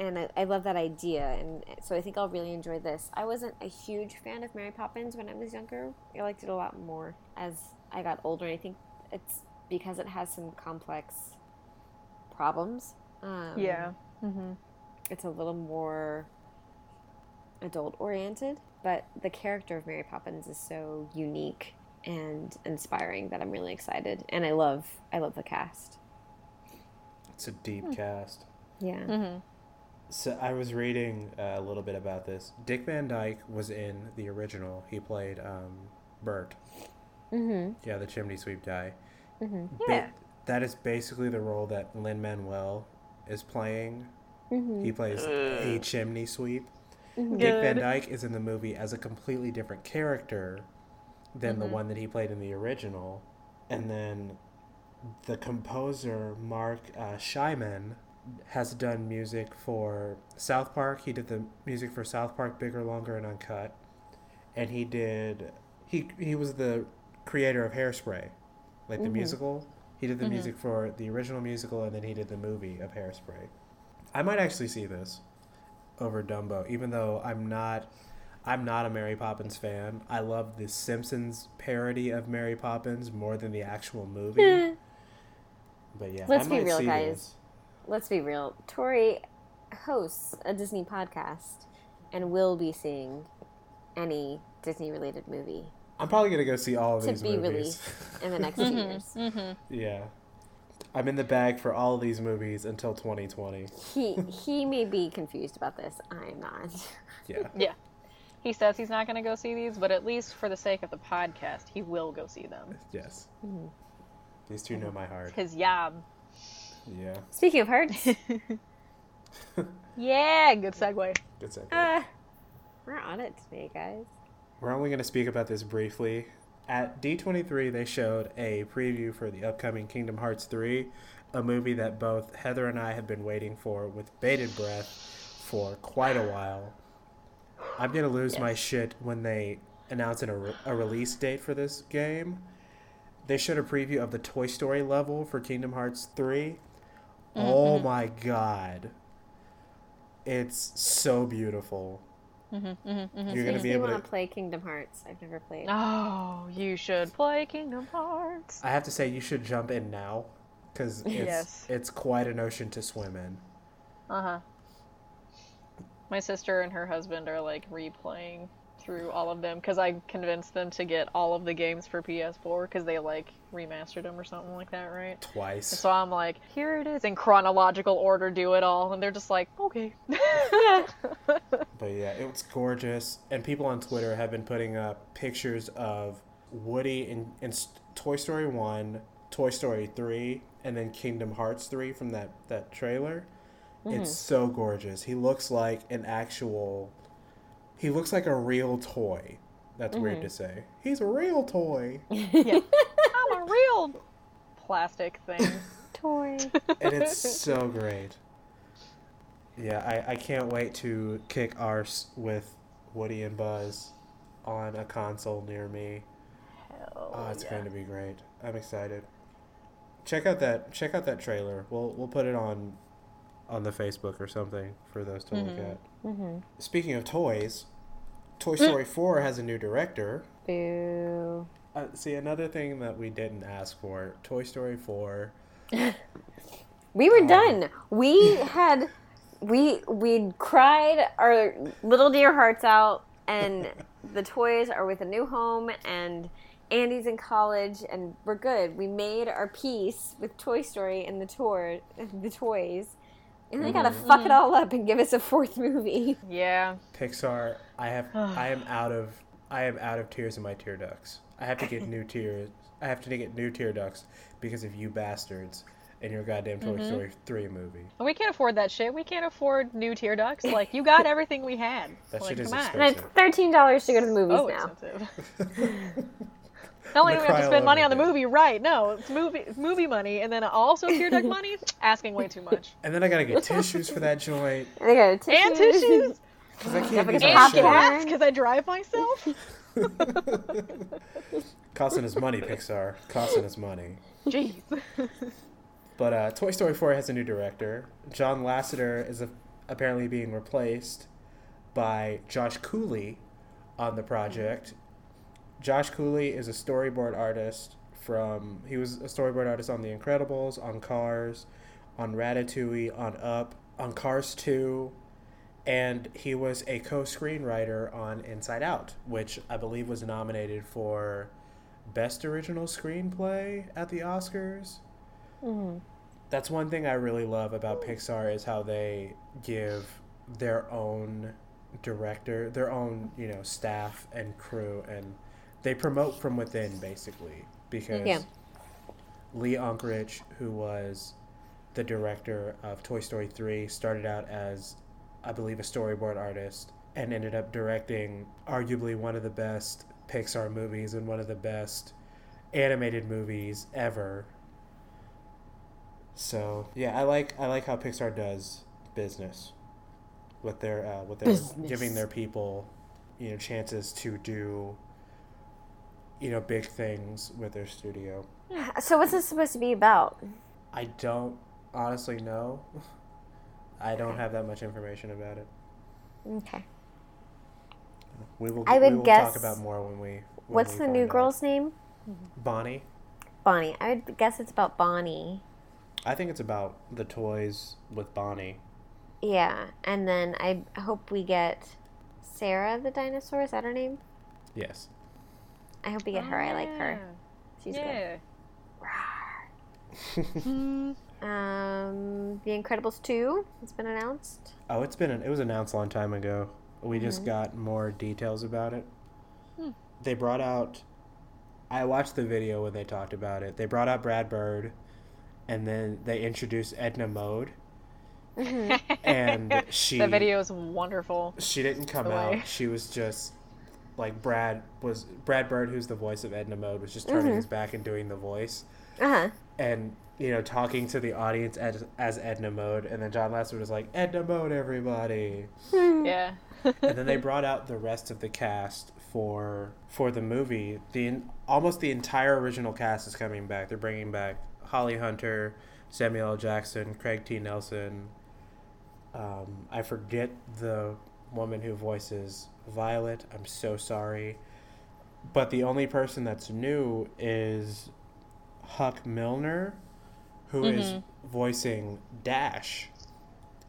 And I, I love that idea. And so I think I'll really enjoy this. I wasn't a huge fan of Mary Poppins when I was younger. I liked it a lot more as I got older. I think it's because it has some complex problems. Um, Yeah. Mm-hmm. It's a little more adult oriented, but the character of Mary Poppins is so unique and inspiring that I'm really excited. And I love I love the cast. It's a deep cast. Yeah. Mm-hmm. So I was reading uh, a little bit about this. Dick Van Dyke was in the original. He played um, Bert. Mm-hmm. Yeah, the chimney sweep guy. Mm-hmm. Yeah. that is basically the role that Lin Manuel is playing. Mm-hmm. He plays a chimney sweep. Mhm. Dick Van Dyke is in the movie as a completely different character than the one that he played in the original. And then the composer, Marc uh, Shaiman, has done music for South Park. He did the music for South Park Bigger, Longer, and Uncut. And he did. He, he was the creator of Hairspray, like the Mhm. musical. He did the music for the original musical, and then he did the movie of Hairspray. I might actually see this over Dumbo, even though I'm not I'm not a Mary Poppins fan. I love the Simpsons parody of Mary Poppins more than the actual movie. but yeah, Let's I be real, see guys. this. Let's be real. Tori hosts a Disney podcast and will be seeing any Disney related movie I'm probably gonna go see all of to these be movies. released in the next two years. yeah, I'm in the bag for all of these movies until 2020. He he may be confused about this. I am not. Yeah, Yeah. He says he's not going to go see these, but at least for the sake of the podcast, he will go see them. yes. Mm-hmm. These two know my heart. His yob. Yeah, Speaking of hearts, Yeah, good segue. good segue. uh, we're on it today, guys. We're only going to speak about this briefly. At D23, they showed a preview for the upcoming Kingdom Hearts 3, a movie that both Heather and I have been waiting for with bated breath for quite a while. I'm going to lose my shit when they announce a, re- a release date for this game. They showed a preview of the Toy Story level for Kingdom Hearts 3. Oh mm-hmm. my god. It's so beautiful. Mm-hmm, mm-hmm, You're going to Makes be me able want to to play Kingdom Hearts. I've never played. Oh, you should play Kingdom Hearts. I have to say, you should jump in now, because it's Yes. it's quite an ocean to swim in. Uh huh. My sister and her husband are like replaying through all of them because I convinced them to get all of the games for PS4 because they like remastered them or something like that, right? Twice. So I'm like, here it is in chronological order, do it all, and they're just like, okay. But yeah, it's gorgeous, and people on Twitter have been putting up pictures of Woody in, in Toy Story One, Toy Story Three, and then Kingdom Hearts Three from that that trailer. It's mm-hmm. so gorgeous. He looks like an actual. He looks like a real toy. That's weird to mm-hmm. say. He's a real toy. yeah. I'm a real plastic thing. Toy. and it's so great. Yeah, I, I can't wait to kick arse with Woody and Buzz on a console near me. Hell Oh, it's yeah. going to be great. I'm excited. Check out that check out that trailer. We'll we'll put it on on the Facebook or something for those to look mm-hmm. at. Mm-hmm. Speaking of toys, Toy Story 4 has a new director. Boo. Uh, see, another thing that we didn't ask for Toy Story 4. We were done. We had we we cried our little dear hearts out and the toys are with a new home and Andy's in college and we're good. We made our peace with Toy Story and the tour the toys. And they gotta mm-hmm. fuck it all up and give us a fourth movie. Yeah. Pixar, I have I am out of I am out of tears in my tear ducts. I have to get new tears. I have to get new tear ducts because of you bastards and your goddamn Toy mm-hmm. Story 3 movie. We can't afford that shit. We can't afford new tear ducts. Like, you got everything we had. That like, shit is come on. And it's thirteen dollars to go to the movies Oh, now. expensive. Not only do we have to spend money on the movie, right? No, it's movie it's movie money, and then also tear duct money. Asking way too much. And then I gotta get tissues for that joint And they got tissues. And tissues, because I can't get my and popcorn. shit. because I drive myself. Costing us money, Pixar. Costing us money. Jeez. But uh, Toy Story 4 has a new director. John Lasseter is a, apparently being replaced by Josh Cooley on the project. Josh Cooley is a storyboard artist from. He was a storyboard artist on The Incredibles, on Cars, on Ratatouille, on Up, on Cars 2, and he was a co-screenwriter on Inside Out, which I believe was nominated for best original screenplay at the Oscars. Mm-hmm. That's one thing I really love about Pixar is how they give their own director, their own, you know, staff and crew and they promote from within basically because Yeah. Lee Unkrich, who was the director of Toy Story 3, started out as, I believe, a storyboard artist and ended up directing arguably one of the best Pixar movies and one of the best animated movies ever. So yeah, I like I like how Pixar does business with their uh, with their Business. giving their people, you know, chances to do, you know, big things with their studio. So what's this supposed to be about? I don't honestly know. I don't have that much information about it. Okay. We will. I would we will guess- talk about more when we. when What's we the new out. girl's name? Bonnie. Bonnie. I would guess it's about Bonnie. I think it's about the toys with Bonnie. Yeah, and then I hope we get Sarah the dinosaur. Is that her name? Yes. I hope we get her. I like her. She's yeah. good. Um, The Incredibles two It's been announced. Oh, it's been it was announced a long time ago. We just Mm-hmm. got more details about it. Hmm. They brought out. I watched the video when they talked about it. They brought out Brad Bird, and then they introduced Edna Mode, and she the video is wonderful. she didn't come out. She was just like Brad was Brad Bird, who's the voice of Edna Mode, was just turning Mm-hmm. his back and doing the voice, Uh huh. and you know talking to the audience as as Edna Mode, and then John Lasseter was like Edna Mode, everybody. Yeah. and then they brought out the rest of the cast for for the movie. The almost the entire original cast is coming back. They're bringing back Holly Hunter, Samuel L. Jackson, Craig T. Nelson. Um, I forget the woman who voices Violet. I'm so sorry, but the only person that's new is Huck Milner, who is mm-hmm. voicing Dash.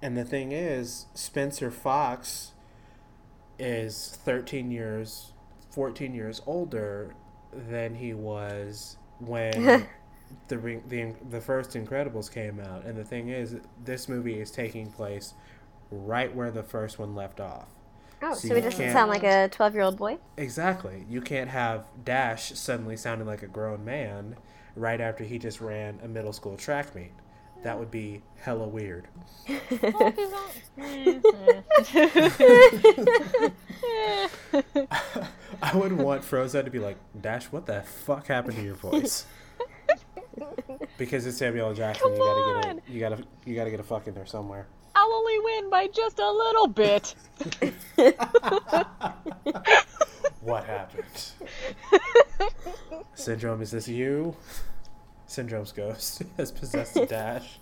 And the thing is, Spencer Fox is 13 years, 14 years older than he was when the, the the first Incredibles came out. And the thing is, this movie is taking place right where the first one left off. Oh, So so, he doesn't sound like a twelve-year-old boy. Exactly. You can't have Dash suddenly sounding like a grown man right after he just ran a middle school track meet. That would be hella weird. I would want Frozone to be like, Dash, what the fuck happened to your voice? because it's Samuel. Jackson, you gotta Come get on. a, you gotta you gotta get a fuck in there somewhere. I'll only win by just a little bit. What happened? Syndrome, is this you? Syndrome's ghost has possessed a Dash.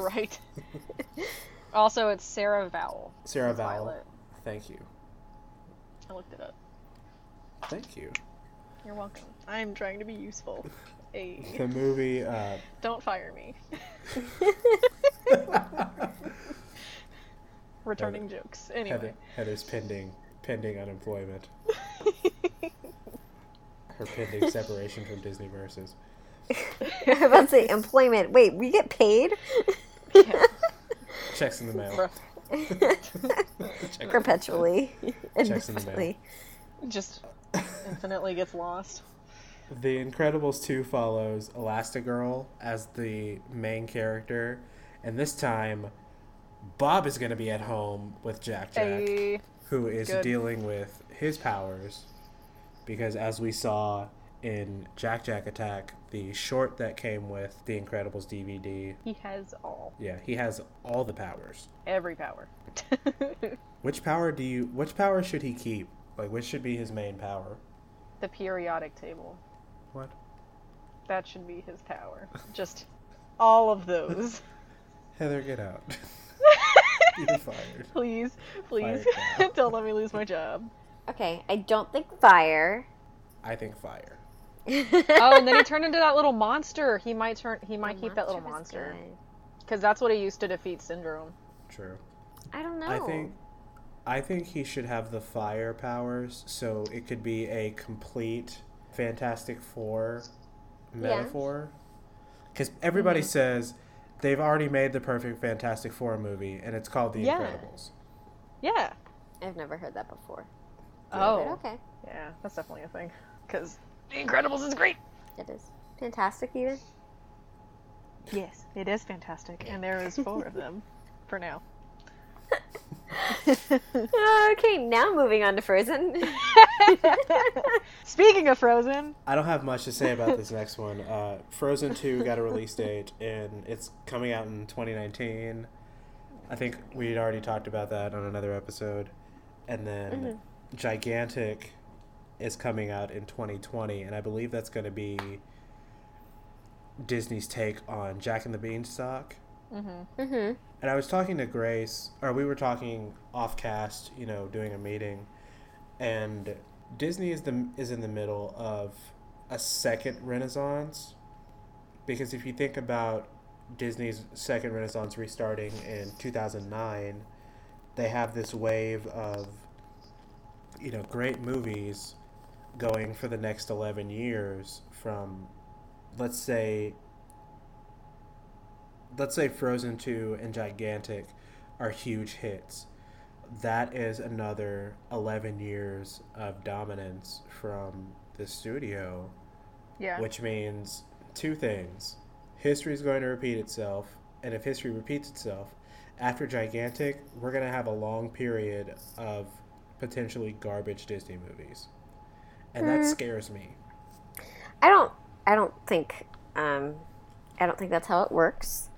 right. Also, it's Sarah Vowell. Sarah Vowell. Violet. Thank you. I looked it up. Thank you. You're welcome. I'm trying to be useful. Hey, The movie, uh, don't fire me. Returning jokes. Anyway. Heather, Heather's pending pending unemployment. Her pending separation from Disney versus. I was about to say employment. Wait, we get paid Checks in the mail. Check- perpetually, Checks in the mail. Just infinitely gets lost. The Incredibles 2 follows Elastigirl as the main character, and this time Bob is going to be at home with Jack Jack, Hey. who is good. dealing with his powers because as we saw in Jack Jack Attack, the short that came with the Incredibles DVD, He has all. yeah, he has all the powers. Every power. Which power do you which power should he keep? Like which should be his main power? the periodic table. What? That should be his power. Just all of those. Heather, get out. You're fired. Please, please, Fire now. don't let me lose my job. Okay, I don't think fire. I think fire. Oh, and then he turned into that little monster. He might turn. He might keep that little monster because that's what he used to defeat Syndrome. True. I don't know. I think I think he should have the fire powers, so it could be a complete Fantastic Four metaphor. Because everybody Mm-hmm. says they've already made the perfect Fantastic Four movie, and it's called The Yeah. Incredibles. Yeah. I've never heard that before. Oh. But okay, Yeah, that's definitely a thing. Because The Incredibles is great. it is fantastic. Even Yes, it is fantastic, and there is four of them for now. okay. Now moving on to Frozen. Speaking of Frozen, I don't have much to say about this next one. Uh, Frozen 2 got a release date, and it's coming out in 2019. I think we'd already talked about that on another episode. And then Gigantic is coming out in 2020, and I believe that's going to be Disney's take on Jack and the Beanstalk. mm-hmm. And I was talking to Grace, or we were talking off cast, you know, doing a meeting, and Disney is the is in the middle of a second renaissance, because if you think about Disney's second renaissance restarting in two thousand nine, they have this wave of, you know, great movies going for the next eleven years from, let's say, let's say Frozen 2 and Gigantic are huge hits. That is another 11 years of dominance from the studio, yeah, which means two things. History is going to repeat itself, and if history repeats itself, after Gigantic, we're going to have a long period of potentially garbage Disney movies. And that scares me. I don't. I don't think. Um, I don't think that's how it works.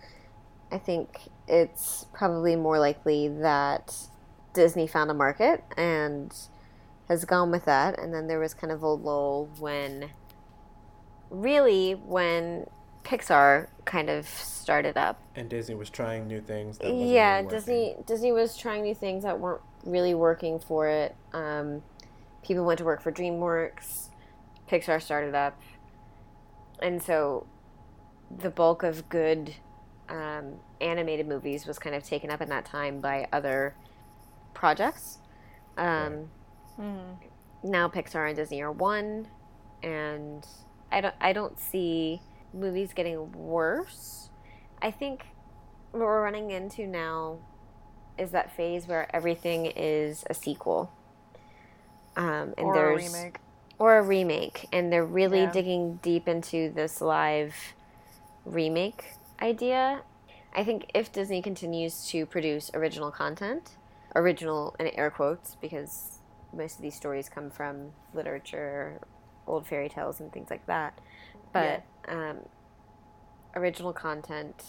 I think it's probably more likely that Disney found a market and has gone with that, and then there was kind of a lull when, really, when Pixar kind of started up. And Disney was trying new things. That wasn't yeah, really. Disney Disney was trying new things that weren't really working for it. Um, people went to work for DreamWorks. Pixar started up, and so the bulk of good um, animated movies was kind of taken up in that time by other projects. Um, Now Pixar and Disney are one, and I don't I don't see movies getting worse. I think what we're running into now is that phase where everything is a sequel. Um, and or a there's remake. or a remake, and they're really Yeah. digging deep into this live remake idea. I think if Disney continues to produce original content, original and air quotes, because most of these stories come from literature, old fairy tales, and things like that, but um, original content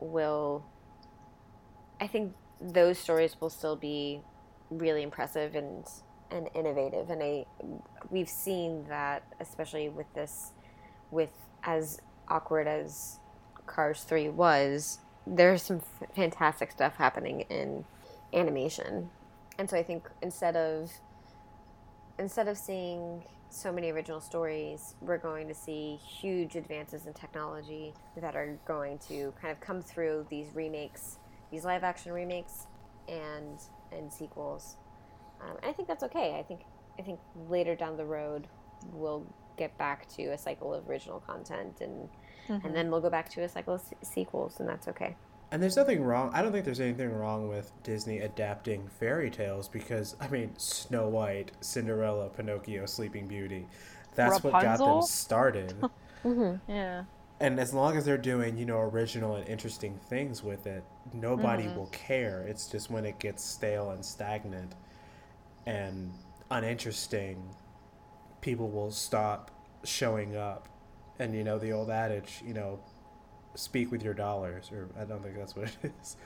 will. I think those stories will still be really impressive and and innovative and I we've seen that especially with this with as awkward as Cars 3 was there's some f- fantastic stuff happening in animation and so I think instead of instead of seeing so many original stories we're going to see huge advances in technology that are going to kind of come through these remakes these live action remakes and and sequels um, and I think that's okay. I think I think later down the road we'll get back to a cycle of original content, and and then we'll go back to a cycle of se- sequels, and that's okay. And there's nothing wrong. I don't think there's anything wrong with Disney adapting fairy tales because I mean Snow White, Cinderella, Pinocchio, Sleeping Beauty. That's what got them started. Rapunzel? started. Yeah. and as long as they're doing, you know, original and interesting things with it, nobody Mm-hmm. will care. It's just when it gets stale and stagnant and uninteresting, people will stop showing up. And you know the old adage, you know, speak with your dollars, or I don't think that's what it is.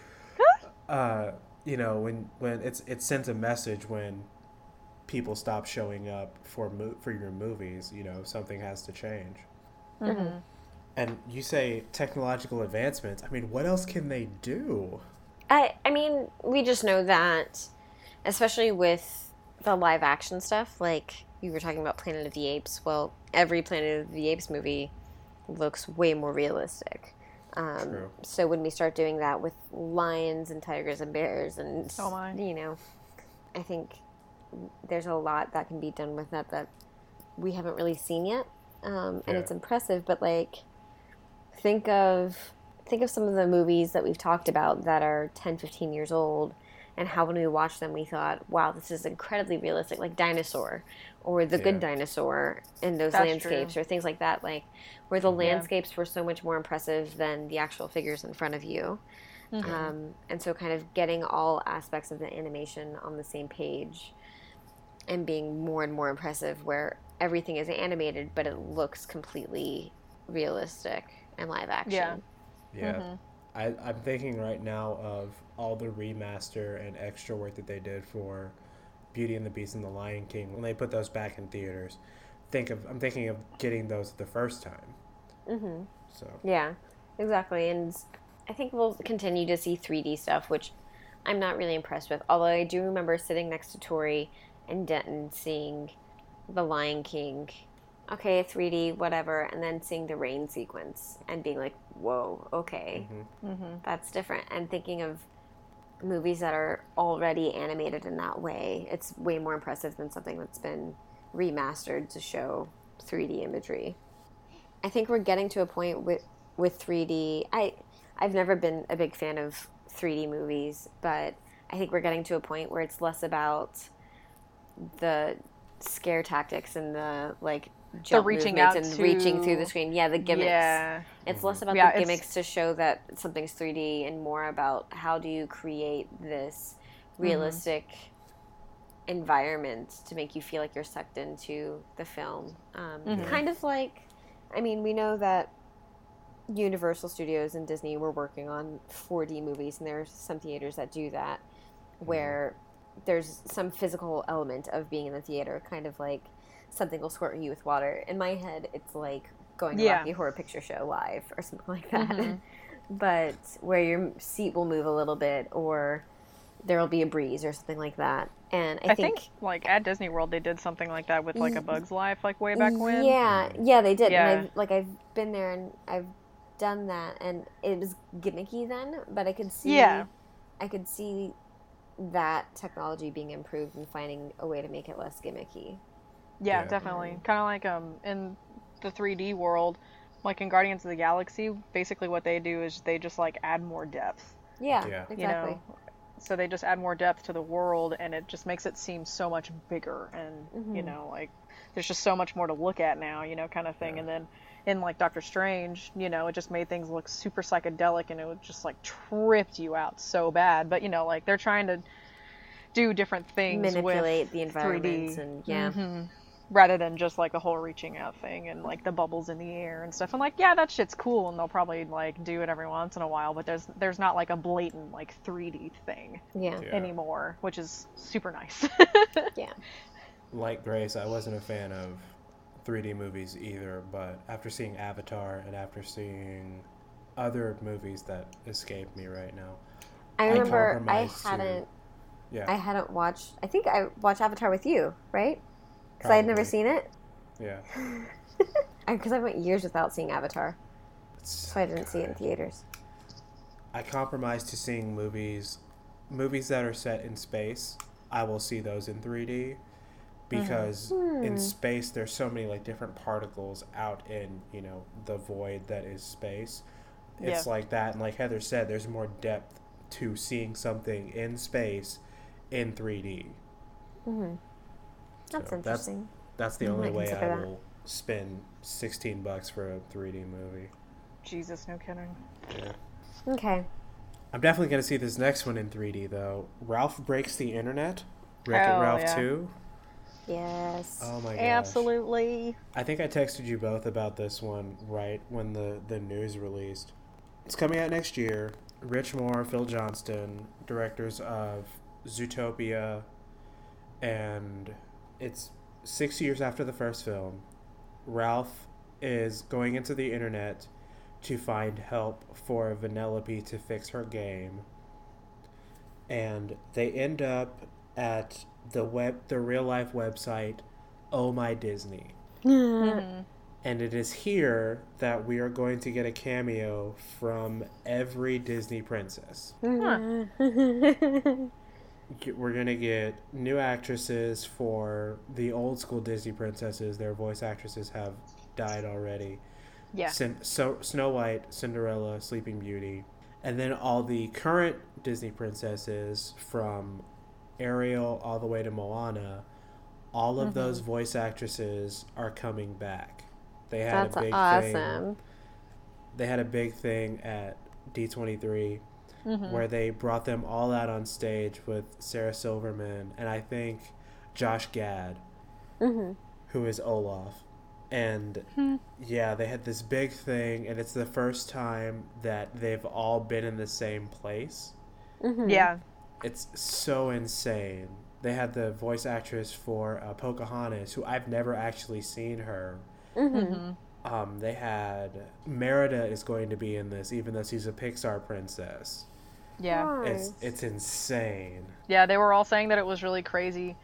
uh, you know, when when it's it sends a message when people stop showing up for mo- for your movies. You know, something has to change. And you say technological advancements. I mean, what else can they do? I I mean, we just know that, especially with the live action stuff, like you were talking about Planet of the Apes. Well, every Planet of the Apes movie looks way more realistic. Um, True. so when we start doing that with lions and tigers and bears and Oh my. you know, I think there's a lot that can be done with that that we haven't really seen yet, um, and Yeah. it's impressive. But like, think of think of some of the movies that we've talked about that are 10, 15 years old, and how when we watched them we thought, "Wow, this is incredibly realistic," like Dinosaur or The Yeah. Good Dinosaur, and those That's landscapes true. or things like that, like where the Yeah. landscapes were so much more impressive than the actual figures in front of you. Mm-hmm. Um, and so, kind of getting all aspects of the animation on the same page and being more and more impressive, where everything is animated but it looks completely realistic and live action. Yeah. Yeah. Mm-hmm. I, I'm thinking right now of all the remaster and extra work that they did for Beauty and the Beast and the Lion King when they put those back in theaters. Think of I'm thinking of getting those the first time. Mm-hmm. So Yeah, exactly. And I think we'll continue to see 3D stuff, which I'm not really impressed with. Although I do remember sitting next to Tori and Denton seeing The Lion King. Okay, 3D, whatever, and then seeing the rain sequence and being like, whoa, okay, Mm-hmm. that's different. And thinking of movies that are already animated in that way, it's way more impressive than something that's been remastered to show 3D imagery. I think we're getting to a point with with 3D. I I've never been a big fan of 3D movies, but I think we're getting to a point where it's less about the scare tactics and the like jump reaching out and reaching through the screen. Yeah, the gimmicks. Yeah. It's less about Yeah, the gimmicks to show that something's 3D and more about how do you create this realistic environment to make you feel like you're sucked into the film. Um, Mhm. Kind of like, I mean, we know that Universal Studios and Disney were working on 4D movies, and there's some theaters that do that where there's some physical element of being in the theater, kind of like something will squirt you with water. In my head, it's like going to Yeah. Rocky Horror Picture Show live or something like that. Mhm. but where your seat will move a little bit, or there will be a breeze or something like that. And I, I think, like at Disney World they did something like that with like a Bug's Life like way back when. Yeah, yeah, they did. Yeah. And I've, like I've been there and I've done that, and it was gimmicky then, but I could see. Yeah. I could see that technology being improved and finding a way to make it less gimmicky. Yeah, Yeah. definitely. Kind of like um in the 3D world, like in Guardians of the Galaxy, basically what they do is they just like add more depth. Yeah, Yeah. exactly. You know, so they just add more depth to the world, and it just makes it seem so much bigger, and you Mhm. know, like there's just so much more to look at now, you know, kind of thing. Yeah. And then in like Doctor Strange, you know, it just made things look super psychedelic, and it would just like tripped you out so bad. But you know, like they're trying to do different things Manipulate with the environments 3D. and yeah. Mhm. Rather than just like a whole reaching out thing and like the bubbles in the air and stuff. I'm like, yeah, that shit's cool, and they'll probably like do it every once in a while, but there's there's not like a blatant like 3D thing yeah, Yeah. anymore, which is super nice. yeah, like Grace, I wasn't a fan of 3D movies either, but after seeing Avatar and after seeing other movies that escape me right now, I I remember I compromised to- hadn't yeah, I hadn't watched. I think I watched Avatar with you, right? Because I had never seen it. yeah. Because I went years without seeing Avatar, It's so I didn't see it in theaters. I compromise to seeing movies, movies that are set in space. I will see those in 3D because in Hmm. space there's so many like different particles out in you know the void that is space. It's Yeah. like that, and like Heather said, there's more depth to seeing something in space in 3D. hmm That's So interesting. That's the Mm, only I way I that. will spend 16 bucks for a 3D movie. Jesus, no kidding. Yeah. Okay. I'm definitely going to see this next one in 3D though. Ralph Breaks the Internet. Wreck It Hell Ralph yeah. 2. Yes. Oh my gosh. Absolutely. I think I texted you both about this one right when the, the news released. It's coming out next year. Rich Moore, Phil Johnston, directors of Zootopia, and it's six years after the first film. Ralph is going into the internet to find help for Vanellope to fix her game. And they end up at the web the real life website Oh My Disney. Mhm. And it is here that we are going to get a cameo from every Disney princess. get- we're gonna get new actresses for the old school Disney princesses. Their voice actresses have died already. Yeah. Cin- so Snow White, Cinderella, Sleeping Beauty, and then all the current Disney princesses from Ariel all the way to Moana. All of mm-hmm. those voice actresses are coming back. They had That's a big thing awesome. they had a big thing at D23 Mm-hmm. where they brought them all out on stage with Sarah Silverman and I think Josh Gad, hmm who is Olaf. And yeah, they had this big thing, and it's the first time that they've all been in the same place. hmm Yeah. It's so insane. They had the voice actress for uh, Pocahontas, who I've never actually seen her. hmm Mm-hmm. Um, they had Merida is going to be in this, even though she's a Pixar princess. Yeah. It's it's insane. Yeah, they were all saying that it was really crazy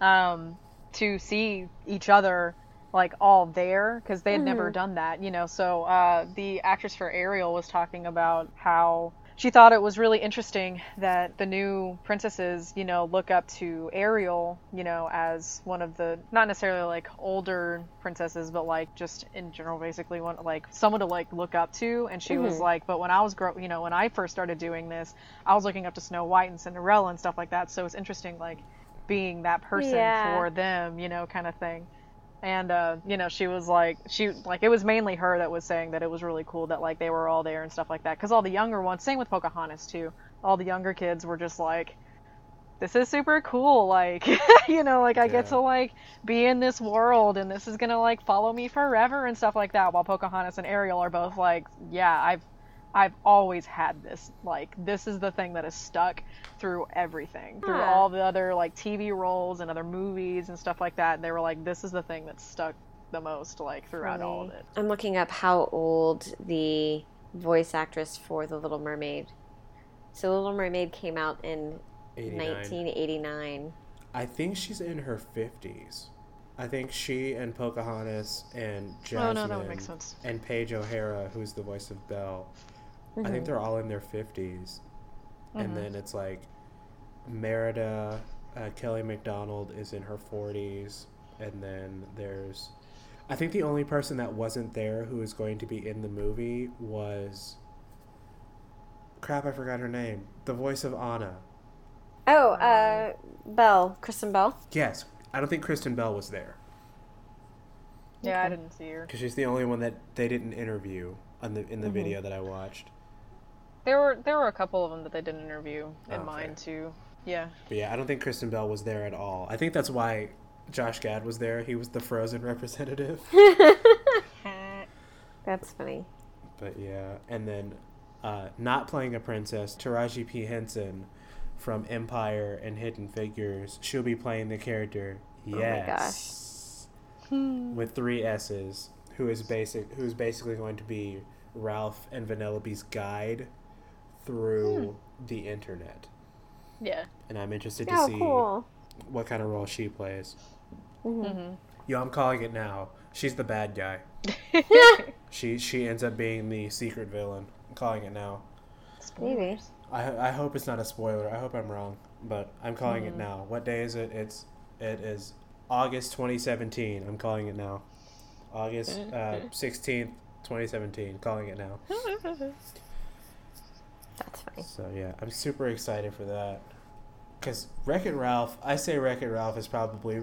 um, to see each other like all there because they had never done that, you know. So uh, the actress for Ariel was talking about how she thought it was really interesting that the new princesses, you know, look up to Ariel, you know, as one of the not necessarily like older princesses, but like just in general, basically one like someone to like look up to. And she was Mhm. like, but when I was grow, you know, when I first started doing this, I was looking up to Snow White and Cinderella and stuff like that. So it's interesting, like being that person Yeah. for them, you know, kind of thing. And uh, you know, she was like, she like it was mainly her that was saying that it was really cool that like they were all there and stuff like that. Because all the younger ones, same with Pocahontas too. All the younger kids were just like, this is super cool. Like, you know, like I Yeah. get to like be in this world and this is gonna like follow me forever and stuff like that. While Pocahontas and Ariel are both like, yeah, I've I've always had this. Like, this is the thing that is stuck through everything, through all the other like TV roles and other movies and stuff like that. And they were like, this is the thing that's stuck the most, like throughout all of it. I'm looking up how old the voice actress for The Little Mermaid. So The Little Mermaid came out in 89. 1989. I think she's in her 50s. I think she and Pocahontas and Jasmine Oh no, that would sense. and Paige O'Hara, who's the voice of Belle, I Mm-hmm. think they're all in their 50s. Mhm. And then it's like Merida, uh, Kelly Macdonald is in her 40s. And then there's. I think the only person that wasn't there who is going to be in the movie was. Crap, I forgot her name. The voice of Anna. Oh, uh, Belle, Kristen Bell. Yes, I don't think Kristen Bell was there. Yeah, I didn't see her. Because she's the only one that they didn't interview on the in the Mhm. video that I watched. There were there were a couple of them that they didn't interview in Okay. mine too. Yeah. But yeah, I don't think Kristen Bell was there at all. I think that's why Josh Gad was there. He was the Frozen representative. That's funny. but yeah, and then uh, not playing a princess, Taraji P Henson from Empire and Hidden Figures. She'll be playing the character. Oh my Yes. With three S's, who is basic, who's basically going to be Ralph and Vanellope's guide through the internet. Yeah. and I'm interested to Oh, see cool. what kind of role she plays. hmm Mm-hmm. Yo, I'm calling it now. She's the bad guy. She she ends up being the secret villain. I'm calling it now. Maybe. I I hope it's not a spoiler. I hope I'm wrong, but I'm calling it now. What day is it? It's it is August 2017. I'm calling it now. August uh, 16th, 2017. Calling it now. That's. So yeah, I'm super excited for that. Cause Wreck It Ralph, I say Wreck It Ralph is probably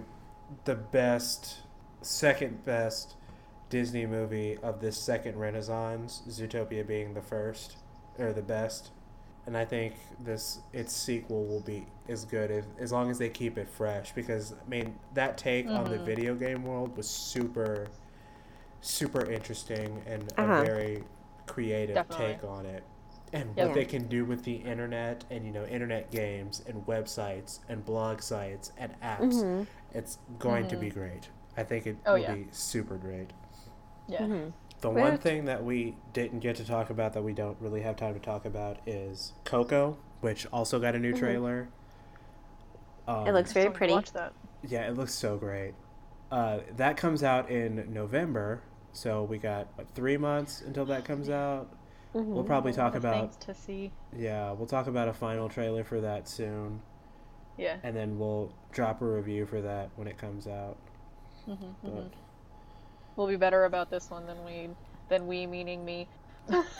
the best, second best Disney movie of this second renaissance. Zootopia being the first or the best, and I think this its sequel will be as good as, as long as they keep it fresh. Because I mean that take on the Mhm. video game world was super, super interesting and Uh-huh. a very creative Definitely. take on it and Yep. what they can do with the internet and you know internet games and websites and blog sites and apps hmm it's going to be great i think it Oh, will yeah. be super great Yeah. hmm the Well, one thing that we didn't get to talk about that we don't really have time to talk about is coco which also got a new Mhm. trailer um, It looks very pretty. Watch that. yeah it looks so great uh, that comes out in november so we got what, three months until that comes out hmm we'll probably talk of about to see. Yeah, we'll talk about a final trailer for that soon. Yeah. and then we'll drop a review for that when it comes out. hmm But We'll be better about this one than we than we meaning me,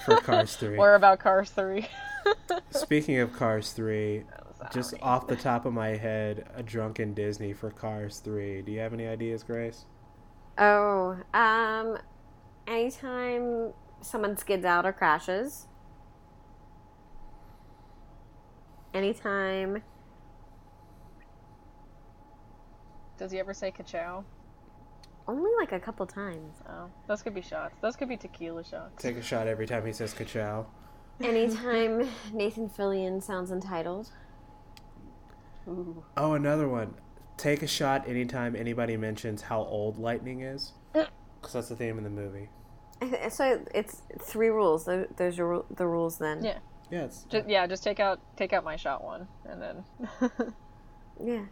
for Cars 3. or about Cars Three. Speaking of Cars 3, Oh, just off the top of my head, a drunken Disney for Cars 3. Do you have any ideas, Grace? Oh, um, anytime someone skids out or crashes. Anytime. Does he ever say ka-chow? Only like a couple times. Oh, those could be shots. Those could be tequila shots. Take a shot every time he says ka-chow. Anytime Nathan Fillion sounds entitled. Ooh. Oh, another one. Take a shot anytime anybody mentions how old Lightning is. Because that's the theme of the movie. So it's three rules. Tho- Those are the rules then. Yeah. Yeah, Just, yeah, just take out take out my shot one, and then. Yeah.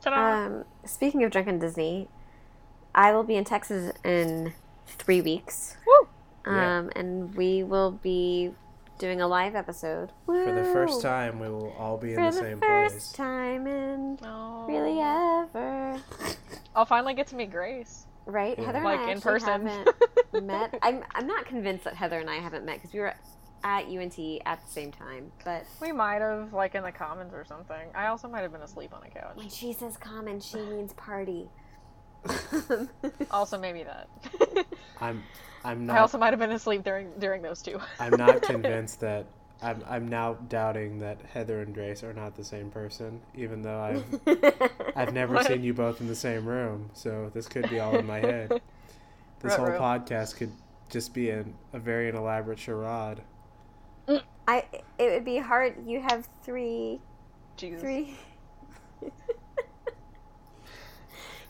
Ta-da! Um, speaking of drunken Disney, I will be in Texas in three weeks. Woo! Yeah. Um, and we will be doing a live episode. for the first time we will all be in the the same first place. time in Oh. really ever. I'll finally get to meet Grace. Right? Yeah. Heather and Like, I in person. haven't met. I'm, I'm not convinced that Heather and I haven't met because we were at UNT at the same time. But We might have, like, in the commons or something. I also might have been asleep on a couch. when she says common, she means party. Also, maybe that. I'm I'm not. I also might have been asleep during during those two. I'm not convinced that I'm I'm now doubting that Heather and Grace are not the same person, even though I've I've never seen you both in the same room, so this could be all in my head. This whole Ruh-roh. podcast could just be an, a very elaborate charade. I. It would be hard. You have three Jesus. Three.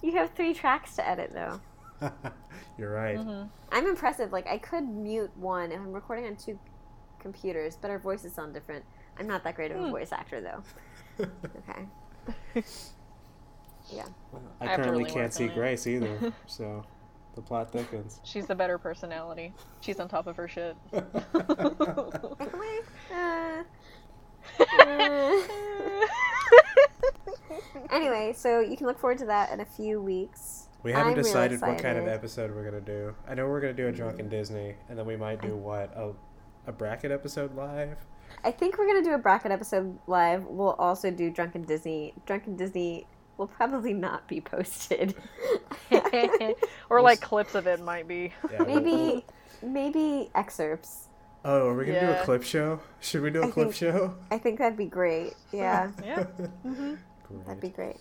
you have three tracks to edit, though. You're right. Mhm. I'm impressive. Like, I could mute one if I'm recording on two computers, but our voices sound different. I'm not that great of a Hmm. voice actor, though. Okay. Yeah. I I currently really can't see it. Grace either, so the plot thickens. She's the better personality. She's on top of her shit. Uh, uh. anyway, so you can look forward to that in a few weeks. We haven't I'm really decided what kind of episode we're gonna do. I know we're gonna do a drunken Disney, and then we might do what a a bracket episode live. I think we're gonna do a bracket episode live. We'll also do Drunken Disney. Drunken Disney will probably not be posted. or like clips of it might be. Yeah, maybe, maybe excerpts. Oh, are we gonna do a clip show? Should we do a I clip think- show? I think that'd be great. Yeah, Yeah. Mm-hmm. that'd be Great. great.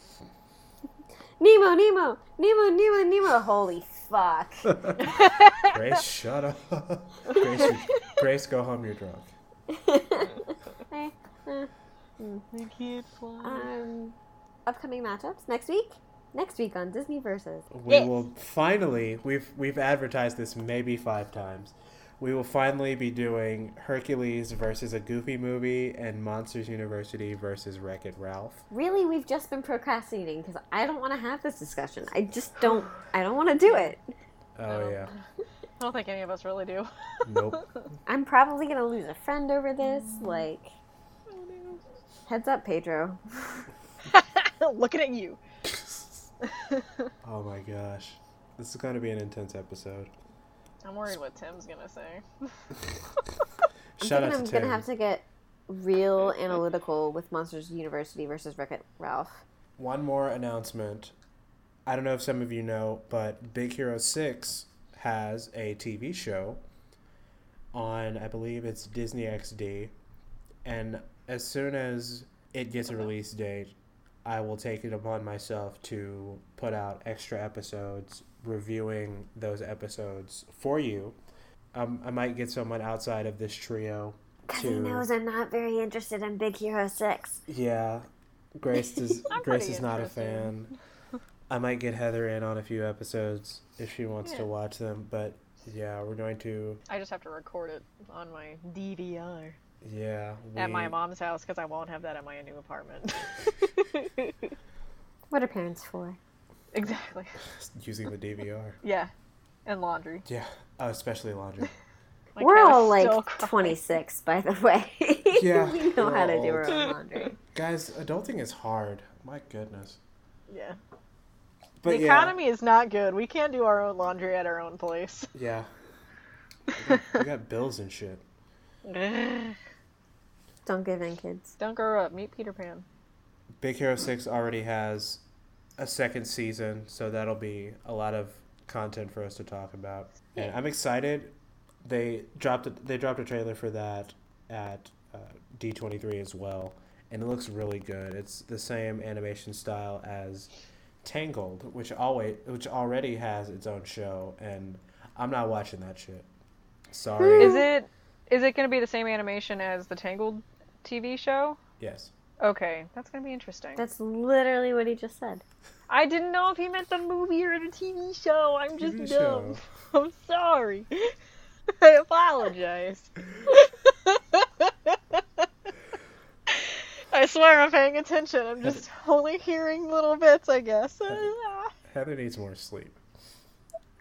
Nemo, Nemo, Nemo, Nemo, Nemo. Holy fuck! Grace, shut up. Grace, you- Grace, go home. You're drunk. I can't fly. um, upcoming matchups next week. Next week on Disney Versus. We Yes. will finally. We've we've advertised this maybe five times. We will finally be doing Hercules versus a Goofy movie and Monsters University versus Wreck It Ralph. Really, we've just been procrastinating because I don't want to have this discussion. I just don't. I don't want to do it. Oh yeah. I don't think any of us really do. Nope. I'm probably gonna lose a friend over this. Like, heads up, Pedro. Looking at you. Oh my gosh. This is going to be an intense episode. I'm worried what Tim's gonna say. I'm out to I'm Tim. gonna have to get real analytical with Monsters University versus Wreck It Ralph. One more announcement. I don't know if some of you know, but Big Hero 6 has a TV show on, I believe it's Disney XD. And as soon as it gets a release date, I will take it upon myself to put out extra episodes reviewing those episodes for you. Um, I might get someone outside of this trio Because he knows I'm not very interested in Big Hero 6. Yeah, Grace does. Grace is not a fan. I might get Heather in on a few episodes if she wants to watch them, but yeah, we're going to. I just have to record it on my DVR Yeah, at my mom's house because I won't have that at my new apartment. What are parents for? Exactly. using the DVR. Yeah, and laundry. Yeah, oh, especially laundry. My We're all like crying. 26, by the way. Yeah, we know we're how to do our old. own laundry. Guys, adulting is hard. My goodness. Yeah. But the yeah, economy is not good. We can't do our own laundry at our own place. yeah. We got, we got bills and shit. Don't give in, kids. Don't grow up. Meet Peter Pan. Big Hero 6 already has a second season, so that'll be a lot of content for us to talk about. And I'm excited. They dropped a, they dropped a trailer for that at uh, D23 as well, and it looks really good. It's the same animation style as Tangled, which always which already has its own show, and I'm not watching that shit. Sorry. Is it is it going to be the same animation as the Tangled TV show? yes. Okay, that's going to be interesting. That's literally what he just said. I didn't know if he meant the movie or the TV show. I'm just TV dumb. show. I'm sorry. I apologize. I swear I'm paying attention. I'm just only hearing little bits, I guess. Heather needs more sleep.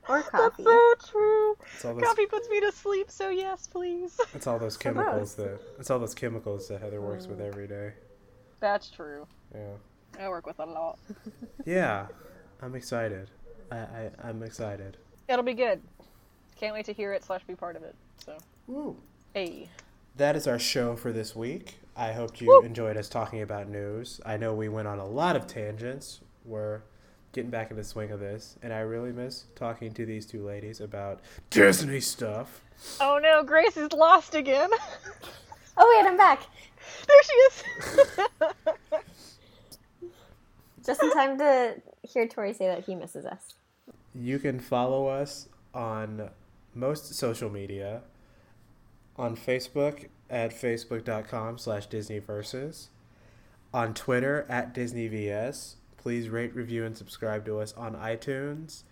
Or coffee. That's so true. Those Coffee puts me to sleep, so yes, please. It's all those chemicals that it's all those chemicals that Heather works with mm. every day. That's true. Yeah. I work with a lot. Yeah. I'm excited. I, I I'm excited. It'll be good. Can't wait to hear it slash be part of it. So, Woo. hey. That is our show for this week. I hope you Woo. enjoyed us talking about news. I know we went on a lot of tangents. We're getting back in the swing of this, and I really miss talking to these two ladies about Disney stuff. Oh no, Grace is lost again. Oh wait, I'm back. There she is. Just in time to hear Tori say that he misses us. You can follow us on most social media on Facebook at facebook.com slash disneyverses on Twitter at DisneyVS. Please rate, review, and subscribe to us on iTunes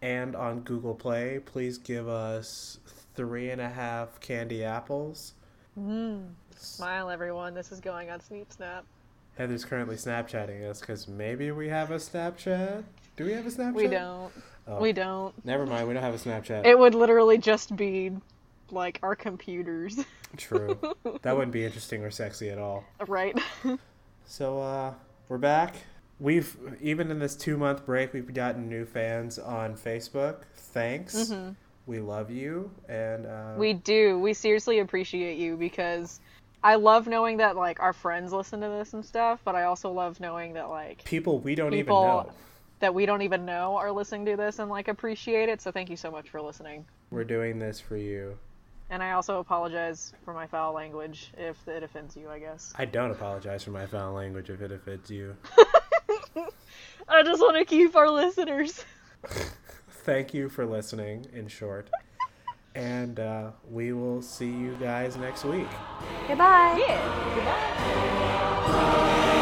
and on Google Play. Please give us three and a half candy apples. Smile, everyone. This is going on Sneep Snap. Heather's currently Snapchatting us because maybe we have a Snapchat. Do we have a Snapchat? We don't. Oh. We don't. Never mind, we don't have a Snapchat. It would literally just be like our computers, True. That wouldn't be interesting or sexy at all. right? So uh we're back. We've even in this two month break we've gotten new fans on Facebook. Thanks. We love you and uh we do. We seriously appreciate you because I love knowing that like our friends listen to this and stuff, but I also love knowing that like people we don't people even know. that we don't even know are listening to this and like appreciate it. So thank you so much for listening. We're doing this for you. And I also apologize for my foul language if it offends you, I guess. I don't apologize for my foul language if it offends you. I just want to keep our listeners. Thank you for listening, in short. And uh, we will see you guys next week. Goodbye. Yeah. Goodbye.